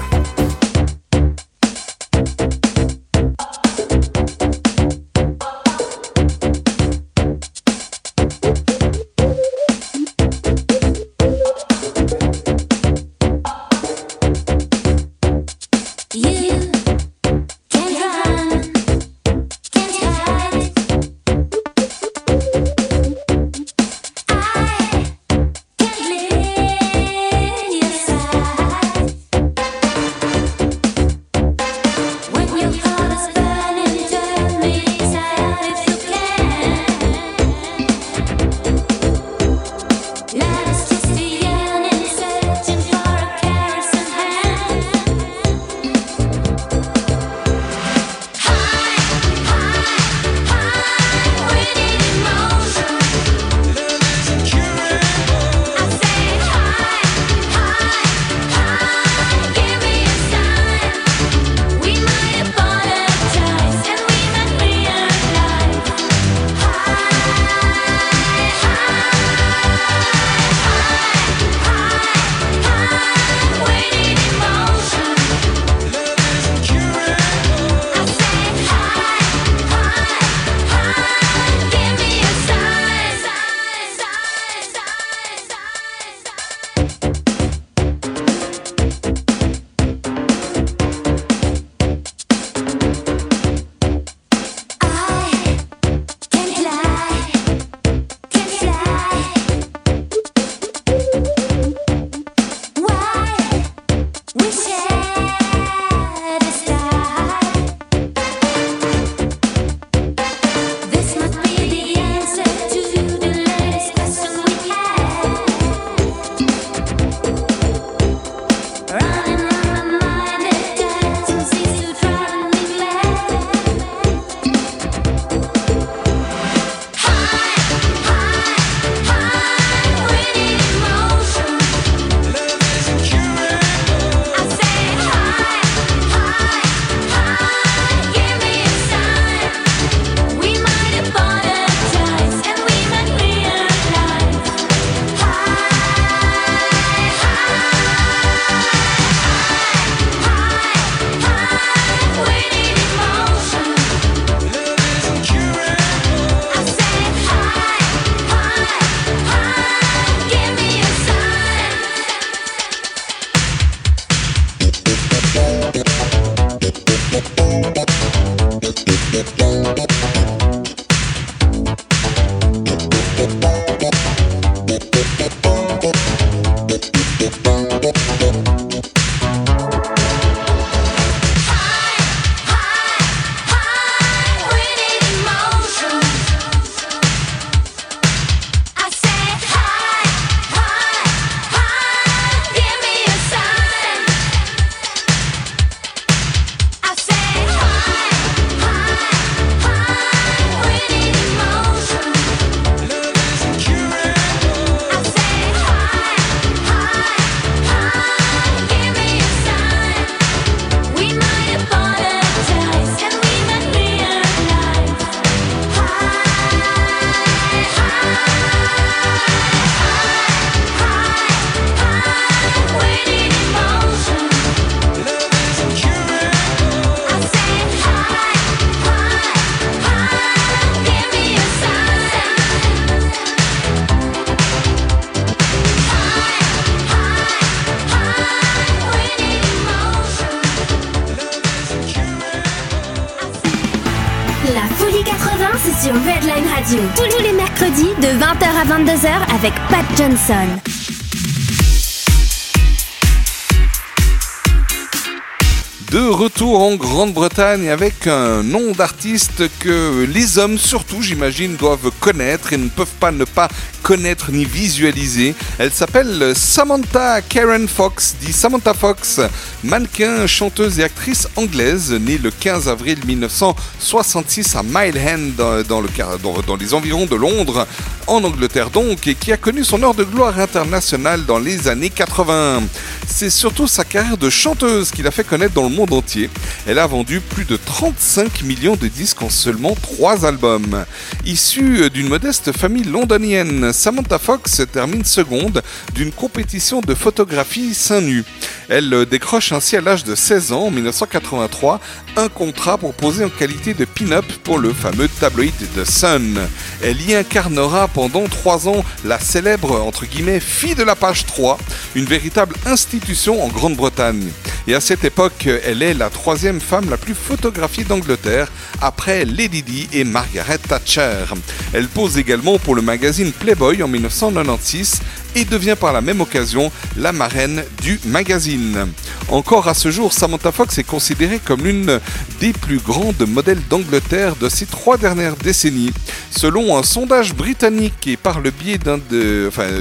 S2: De
S1: retour en Grande-Bretagne avec un nom d'artiste que les hommes, surtout j'imagine, doivent connaître et ne peuvent pas ne pas connaître ni visualiser. Elle s'appelle Samantha Karen Fox, dit Samantha Fox, mannequin, chanteuse et actrice anglaise, née le 15 avril 1966 à Mile End, dans, le, dans les environs de Londres, en Angleterre donc, et qui a connu son heure de gloire internationale dans les années 80. C'est surtout sa carrière de chanteuse qui l'a fait connaître dans le monde entier. Elle a vendu plus de 35 millions de disques en seulement 3 albums. Issue d'une modeste famille londonienne, Samantha Fox termine seconde d'une compétition de photographie seins nus. Elle euh, décroche ainsi à l'âge de 16 ans, en 1983, un contrat pour poser en qualité de pin-up pour le fameux tabloïd The Sun. Elle y incarnera pendant 3 ans la célèbre, entre guillemets, fille de la page 3, une véritable institution en Grande-Bretagne. Et à cette époque, elle est la troisième femme la plus photographiée d'Angleterre, après Lady Di et Margaret Thatcher. Elle pose également pour le magazine Playboy en 1996 et devient par la même occasion la marraine du magazine. Encore à ce jour, Samantha Fox est considérée comme l'une des plus grandes modèles d'Angleterre de ces trois dernières décennies. Selon un sondage britannique et par le biais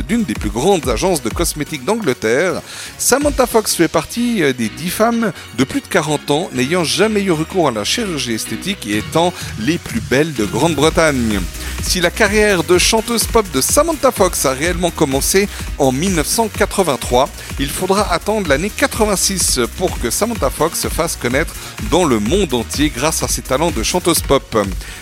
S1: d'une des plus grandes agences de cosmétiques d'Angleterre, Samantha Fox fait partie euh, des 10 femmes de plus de 40 ans n'ayant jamais eu recours à la chirurgie esthétique et étant les plus belles de Grande-Bretagne. Si la carrière de chanteuse pop de Samantha Fox a réellement commencé en 1983, il faudra attendre l'année 86 pour que Samantha Fox se fasse connaître dans le monde entier grâce à ses talents de chanteuse pop.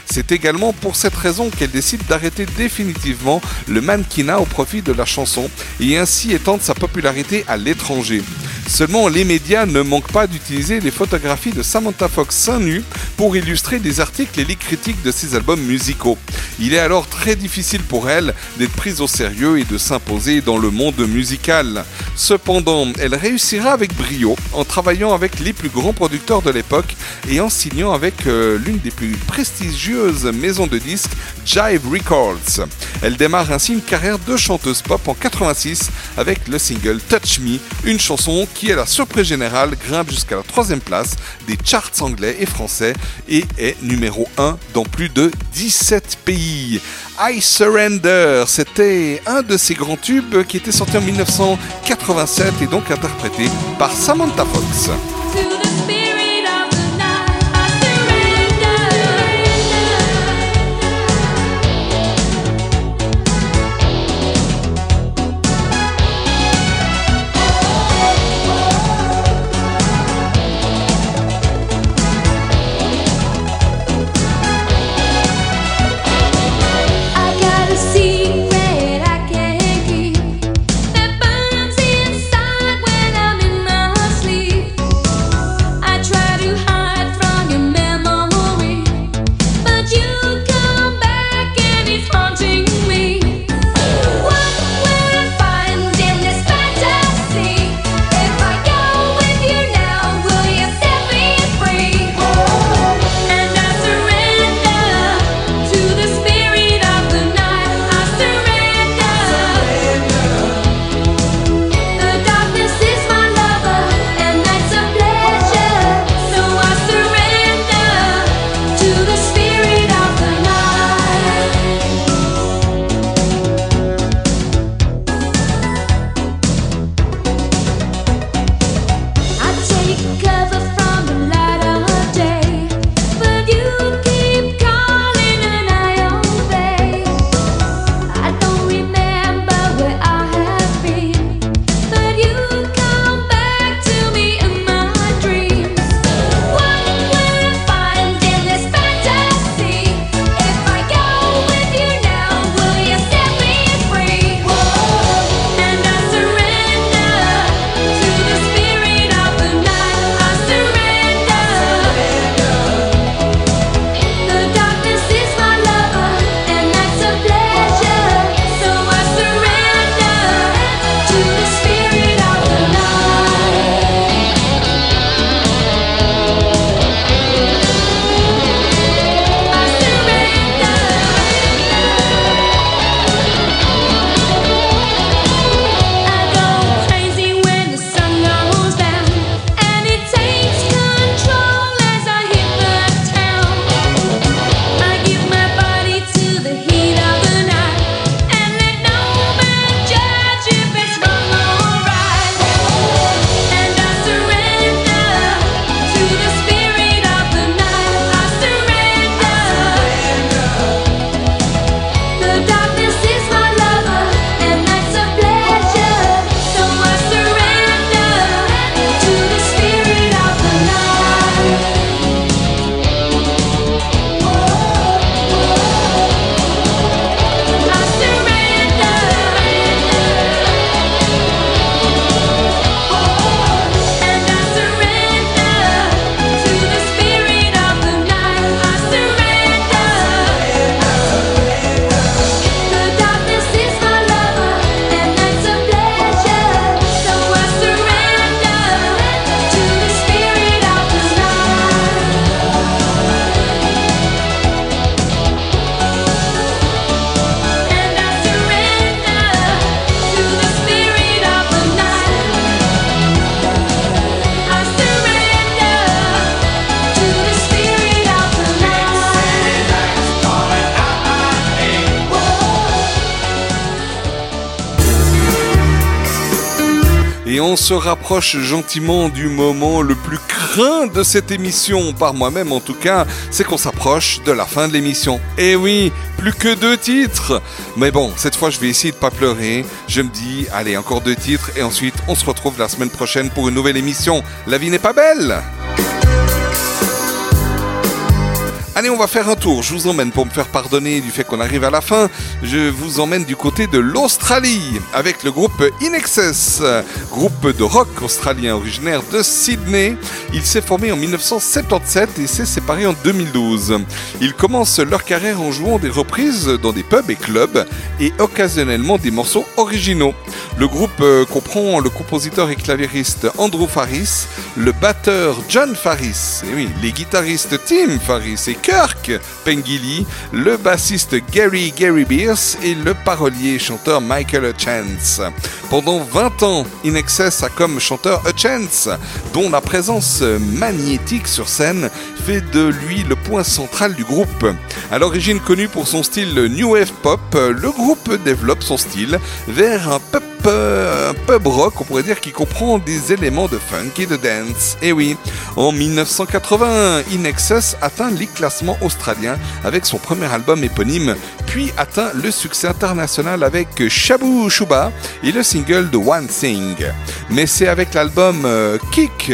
S1: C'est également pour cette raison qu'elle décide d'arrêter définitivement le mannequinat au profit de la chanson et ainsi étendre sa popularité à l'étranger. Seulement, les médias ne manquent pas d'utiliser les photographies de Samantha Fox seins nus pour illustrer des articles et les critiques de ses albums musicaux. Il est alors très difficile pour elle d'être prise au sérieux et de s'imposer dans le monde musical. Cependant, elle réussira avec brio en travaillant avec les plus grands producteurs de l'époque et en signant avec euh, l'une des plus prestigieuses maisons de disques, Jive Records. Elle démarre ainsi une carrière de chanteuse pop en 86 avec le single Touch Me, une chanson qui, à la surprise générale, grimpe jusqu'à la troisième place des charts anglais et français et est numéro 1 dans plus de 17 pays. I Surrender, c'était un de ces grands tubes qui était sorti en 1987 et donc interprété par Samantha Fox. Rapproche gentiment du moment le plus craint de cette émission, par moi-même en tout cas, c'est qu'on s'approche de la fin de l'émission. Et oui, plus que deux titres. Mais bon, cette fois je vais essayer de pas pleurer. Je me dis, allez, encore deux titres et ensuite on se retrouve la semaine prochaine pour une nouvelle émission. La vie n'est pas belle Allez, on va faire un tour. Je vous emmène pour me faire pardonner du fait qu'on arrive à la fin. Je vous emmène du côté de l'Australie avec le groupe In Excess, groupe de rock australien originaire de Sydney. Il s'est formé en 1977 et s'est séparé en 2012. Ils commencent leur carrière en jouant des reprises dans des pubs et clubs et occasionnellement des morceaux originaux. Le groupe euh, comprend le compositeur et claviériste Andrew Faris, le batteur John Faris, et oui, les guitaristes Tim Faris et Kirk Pengilly, le bassiste Gary Gary Beers et le parolier chanteur Michael Hutchence. Pendant 20 ans, In Excess a comme chanteur Hutchence, dont la présence magnétique sur scène fait de lui le point central du groupe. À l'origine connu pour son style New Wave Pop, le groupe développe son style vers un pop un pub rock, on pourrait dire, qui comprend des éléments de funk et de dance. Et oui, en 1981, In Excess atteint les classements australiens avec son premier album éponyme, puis atteint le succès international avec Shabu Shuba et le single de One Thing. Mais c'est avec l'album euh, Kick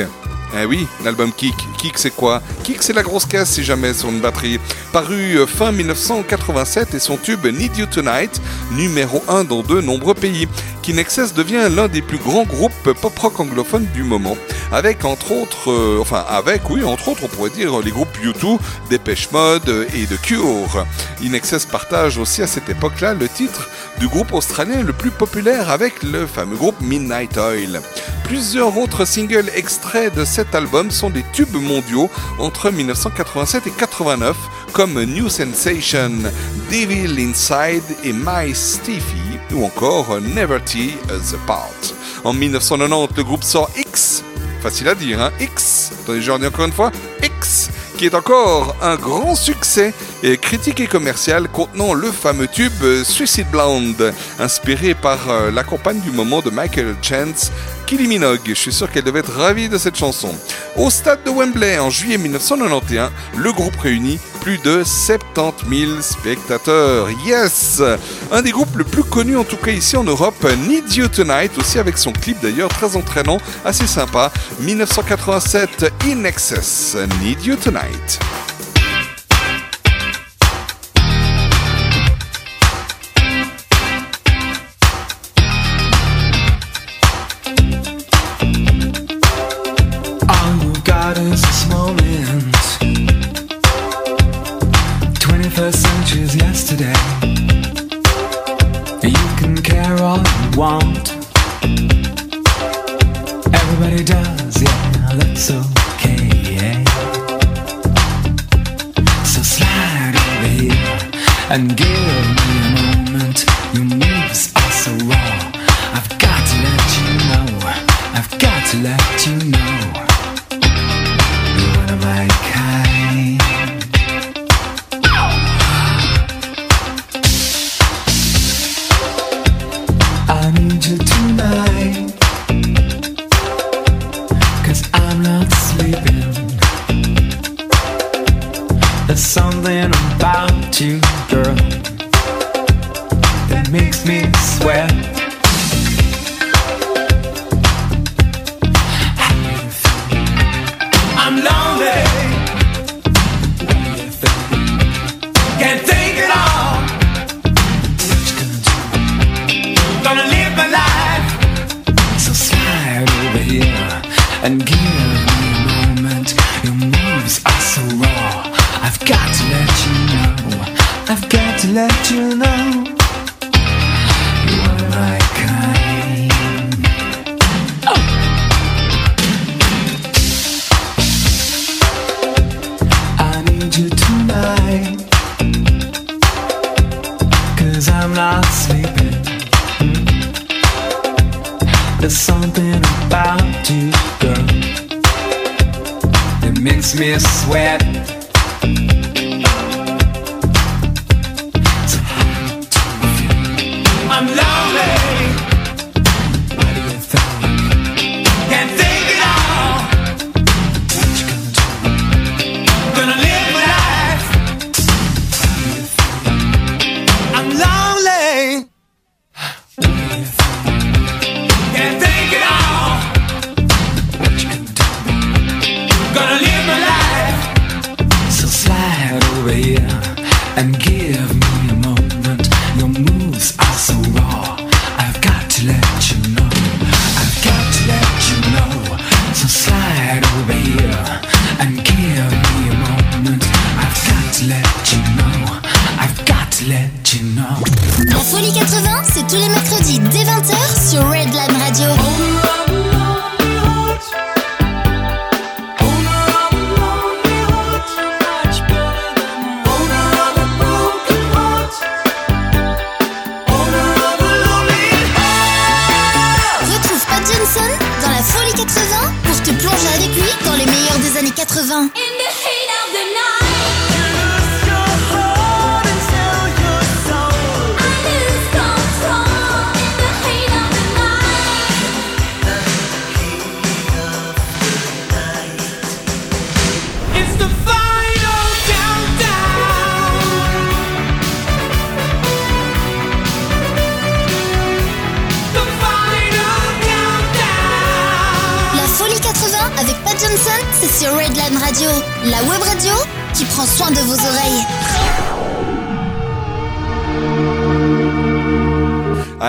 S1: eh oui, l'album Kick. Kick, c'est quoi? Kick, c'est la grosse caisse si jamais sur une batterie. Paru euh, fin 1987 et son tube Need You Tonight, numéro 1 dans de nombreux pays. Kinexes devient l'un des plus grands groupes pop-rock anglophones du moment. Avec entre autres, euh, enfin avec, oui, entre autres, on pourrait dire les groupes U2, Dépêche Mode et The Cure. Inexcess partage aussi à cette époque-là le titre du groupe australien le plus populaire avec le fameux groupe Midnight Oil. Plusieurs autres singles extraits de cet album sont des tubes mondiaux entre 1987 et 89 comme New Sensation, Devil Inside et My Stiffy ou encore Never Tear Us Apart. En 1990, le groupe sort X, facile à dire, hein, X, attendez, je redis encore une fois, X, qui est encore un grand succès et critique et commercial contenant le fameux tube Suicide Blonde, inspiré par euh, la compagne du moment de Michael Chance, Kylie Minogue. Je suis sûr qu'elle devait être ravie de cette chanson. Au stade de Wembley en juillet 1991, le groupe réunit plus de 70 000 spectateurs. Yes Un des groupes le plus connus en tout cas ici en Europe, Need You Tonight, aussi avec son clip d'ailleurs très entraînant, assez sympa. 1987 In Excess, Need You Tonight.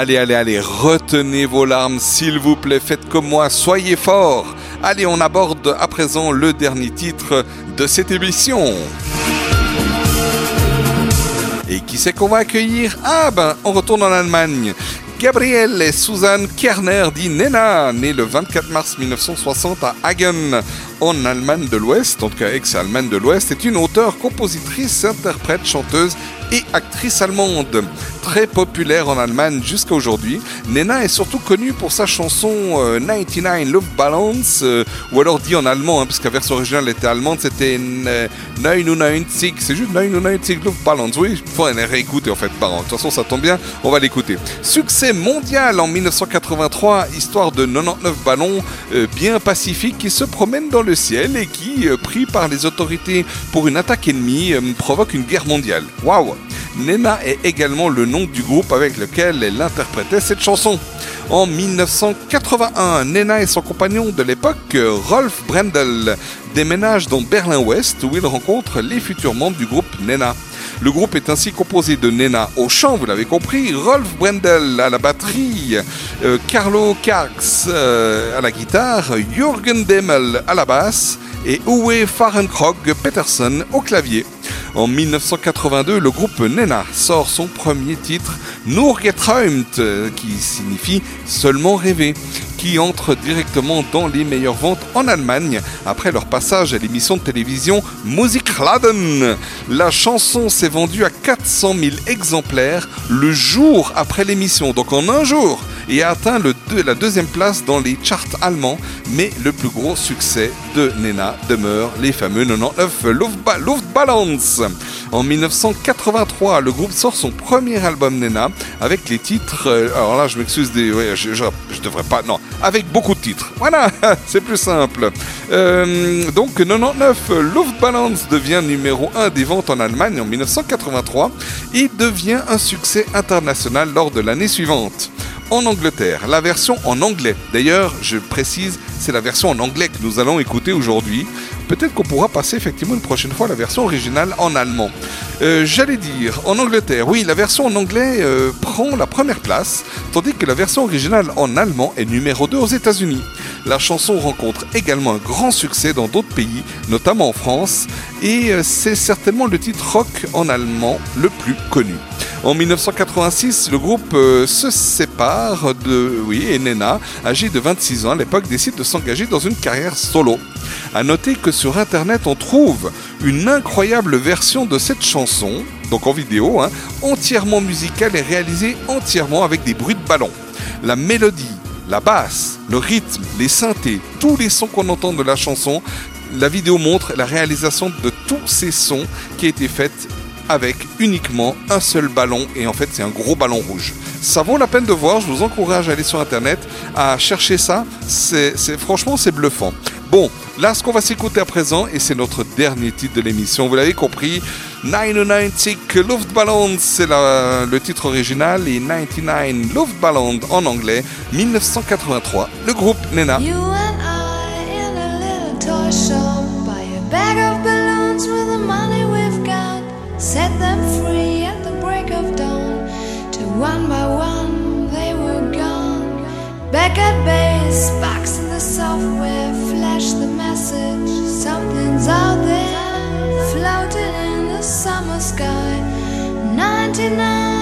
S1: Allez, allez, allez, retenez vos larmes, s'il vous plaît, faites comme moi, soyez forts. Allez, on aborde à présent le dernier titre de cette émission. Et qui c'est qu'on va accueillir? Ah ben, on retourne en Allemagne. Gabrielle et Susanne Kerner dit Nena, née le 24 mars 1960 à Hagen, en Allemagne de l'Ouest, en tout cas ex-Allemagne de l'Ouest, est une auteure, compositrice, interprète, chanteuse et actrice allemande. Très populaire en Allemagne jusqu'à aujourd'hui, Nena est surtout connue pour sa chanson euh, 99 Love Balance, euh, ou alors dit en allemand, hein, puisque la version originale était allemande, c'était euh, 99, c'est juste 99 Love Balance. Oui, il faut aller réécouter en fait, par. De toute façon, ça tombe bien, on va l'écouter. Succès mondial en 1983, histoire de 99 ballons euh, bien pacifiques qui se promènent dans le ciel et qui, euh, pris par les autorités pour une attaque ennemie, euh, provoquent une guerre mondiale. Waouh Nena est également le nom du groupe avec lequel elle interprétait cette chanson. En 1981, Nena et son compagnon de l'époque, Rolf Brendel, déménagent dans Berlin-Ouest où ils rencontrent les futurs membres du groupe Nena. Le groupe est ainsi composé de Nena au chant, vous l'avez compris, Rolf Brendel à la batterie, euh, Carlo Karks euh, à la guitare, Jürgen Demel à la basse et Uwe Fahrenkrog Peterson au clavier. En 1982, le groupe Nena sort son premier titre, Nur geträumt, euh, qui signifie seulement rêver, qui entre directement dans les meilleures ventes en Allemagne après leur passage à l'émission de télévision Musikladen. La chanson s'est vendue à 400 000 exemplaires le jour après l'émission, donc en un jour, et a atteint la deuxième place dans les charts allemands, mais le plus gros succès de Nena demeure les fameux 99 Luftba- Luftballons. En 1983, le groupe sort son premier album Nena avec les titres. euh, alors là, je m'excuse des. je, devrais pas. Non, avec beaucoup de titres. Voilà, c'est plus simple. Euh, donc 99 Luftballons devient numéro 1 des ventes en Allemagne en 1983 et devient un succès international lors de l'année suivante. En Angleterre, la version en anglais. D'ailleurs, je précise, c'est la version en anglais que nous allons écouter aujourd'hui. Peut-être qu'on pourra passer effectivement une prochaine fois la version originale en allemand. Euh, J'allais dire, en Angleterre, oui, la version en anglais euh, prend la première place, tandis que la version originale en allemand est numéro 2 aux États-Unis. La chanson rencontre également un grand succès dans d'autres pays, notamment en France, et euh, c'est certainement le titre rock en allemand le plus connu. En 1986, le groupe euh, se sépare de, oui, et Nena, âgée de 26 ans à l'époque, décide de s'engager dans une carrière solo. À noter que sur internet, on trouve une incroyable version de cette chanson, donc en vidéo, hein, entièrement musicale et réalisée entièrement avec des bruits de ballon. La mélodie, la basse, le rythme, les synthés, tous les sons qu'on entend de la chanson, la vidéo montre la réalisation de tous ces sons qui a été faite avec uniquement un seul ballon et en fait c'est un gros ballon rouge. Ça vaut la peine de voir, je vous encourage à aller sur internet, à chercher ça, c'est franchement c'est bluffant. Bon, là ce qu'on va s'écouter à présent, et c'est notre dernier titre de l'émission, vous l'avez compris, 99 Luftballons, c'est le titre original, et 99 Luftballons en anglais, 1983, le groupe Nena.
S12: You and I in a
S13: Record bass, box in the software, flash the message. Something's out there, floating in the summer sky. 99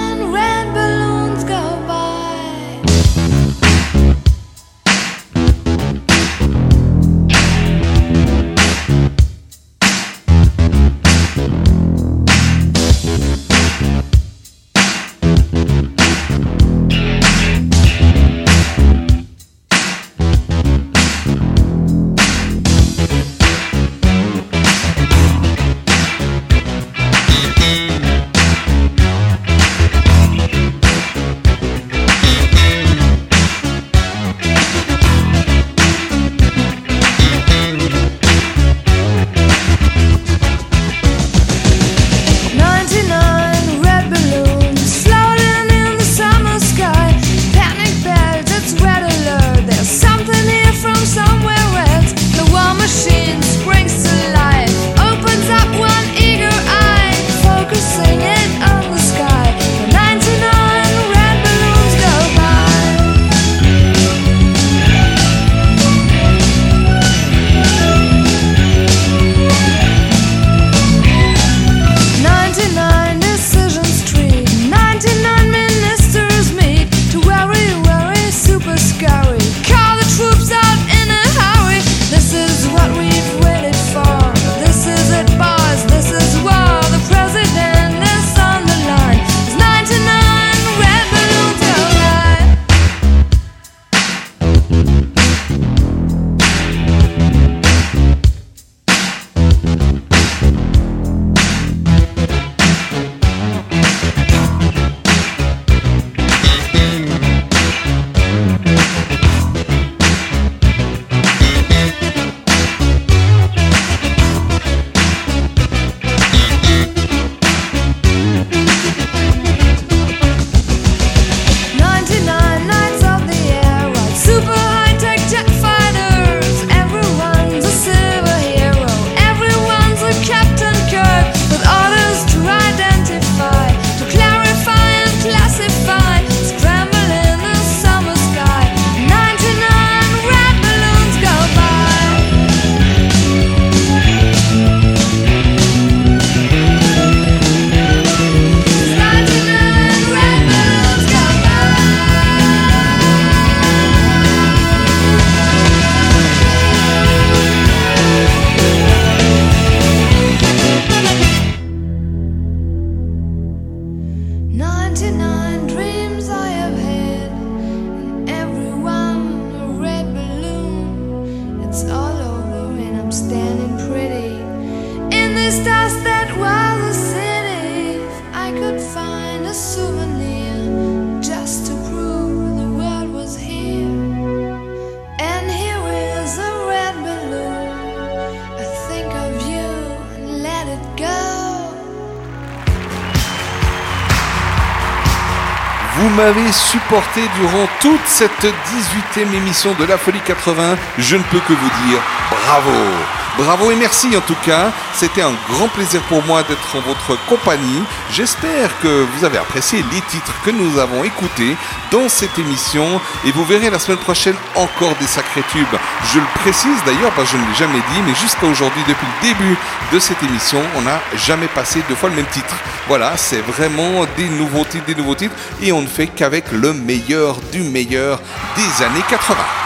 S1: supporté durant toute cette 18e émission de la Folie 80. Je ne peux que vous dire bravo. Bravo et merci en tout cas. C'était un grand plaisir pour moi d'être en votre compagnie. J'espère que vous avez apprécié les titres que nous avons écoutés dans cette émission et vous verrez la semaine prochaine encore des sacrés tubes. Je le précise d'ailleurs parce que je ne l'ai jamais dit, mais jusqu'à aujourd'hui, depuis le début de cette émission, on n'a jamais passé deux fois le même titre. Voilà, c'est vraiment des nouveaux titres, des nouveaux titres et on ne fait qu'avec le meilleur du meilleur des années 80.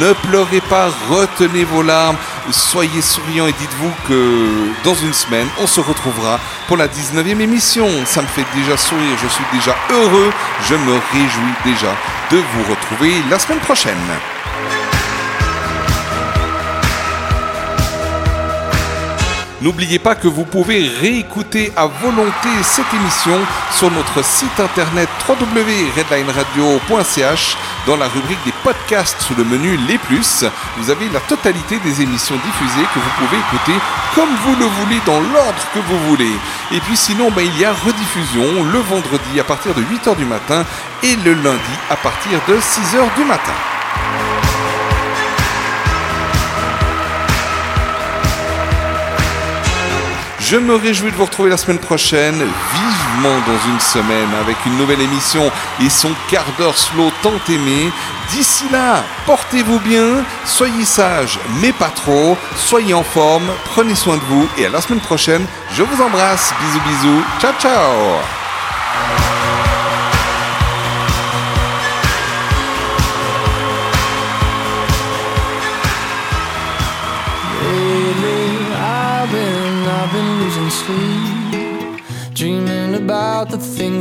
S1: Ne pleurez pas, retenez vos larmes, soyez souriants et dites-vous que dans une semaine, on se retrouvera pour la 19e émission. Ça me fait déjà sourire, je suis déjà heureux, je me réjouis déjà de vous retrouver la semaine prochaine. N'oubliez pas que vous pouvez réécouter à volonté cette émission sur notre site internet www.redlineradio.ch dans la rubrique des podcasts sous le menu Les Plus. Vous avez la totalité des émissions diffusées que vous pouvez écouter comme vous le voulez dans l'ordre que vous voulez. Et puis sinon, ben, il y a rediffusion le vendredi à partir de 8h du matin et le lundi à partir de 6h du matin. Je me réjouis de vous retrouver la semaine prochaine. Vive dans une semaine avec une nouvelle émission et son quart d'heure slow tant aimé. D'ici là, portez-vous bien, soyez sages mais pas trop, soyez en forme, prenez soin de vous et à la semaine prochaine. Je vous embrasse, bisous bisous, ciao ciao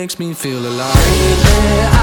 S14: makes me feel alive. Lately,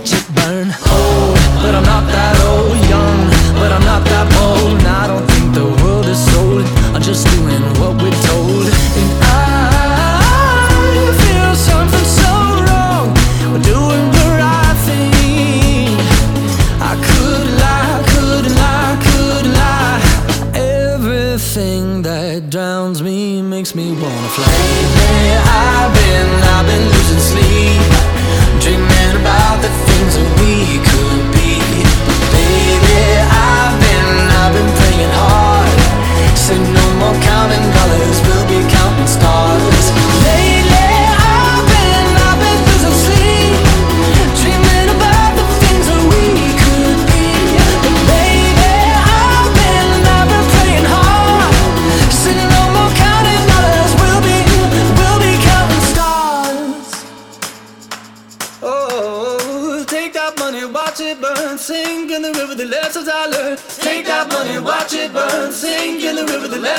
S14: watch it burn. Old, but I'm not that old. Young, but I'm not that bold. And I don't think the world is sold. I'm just doing what we're told. And I feel something so wrong. We're doing the right thing. I could lie, could lie, could lie. Everything that drowns me makes me wanna fly.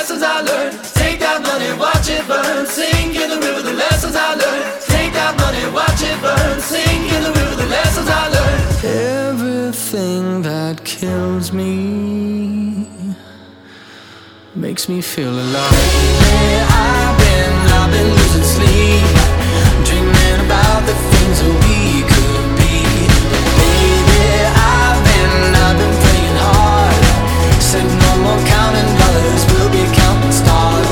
S14: lessons I learned. Take that money, watch it burn. Sing in the river the lessons I learned. Take that money, watch it burn. Sing in the river the lessons I learned. Everything that kills me makes me feel alive. Where I've been, I've been losing sleep, dreaming about the things that we could be. Baby, I've been, I've been playing hard, said no more counting dollars. Start.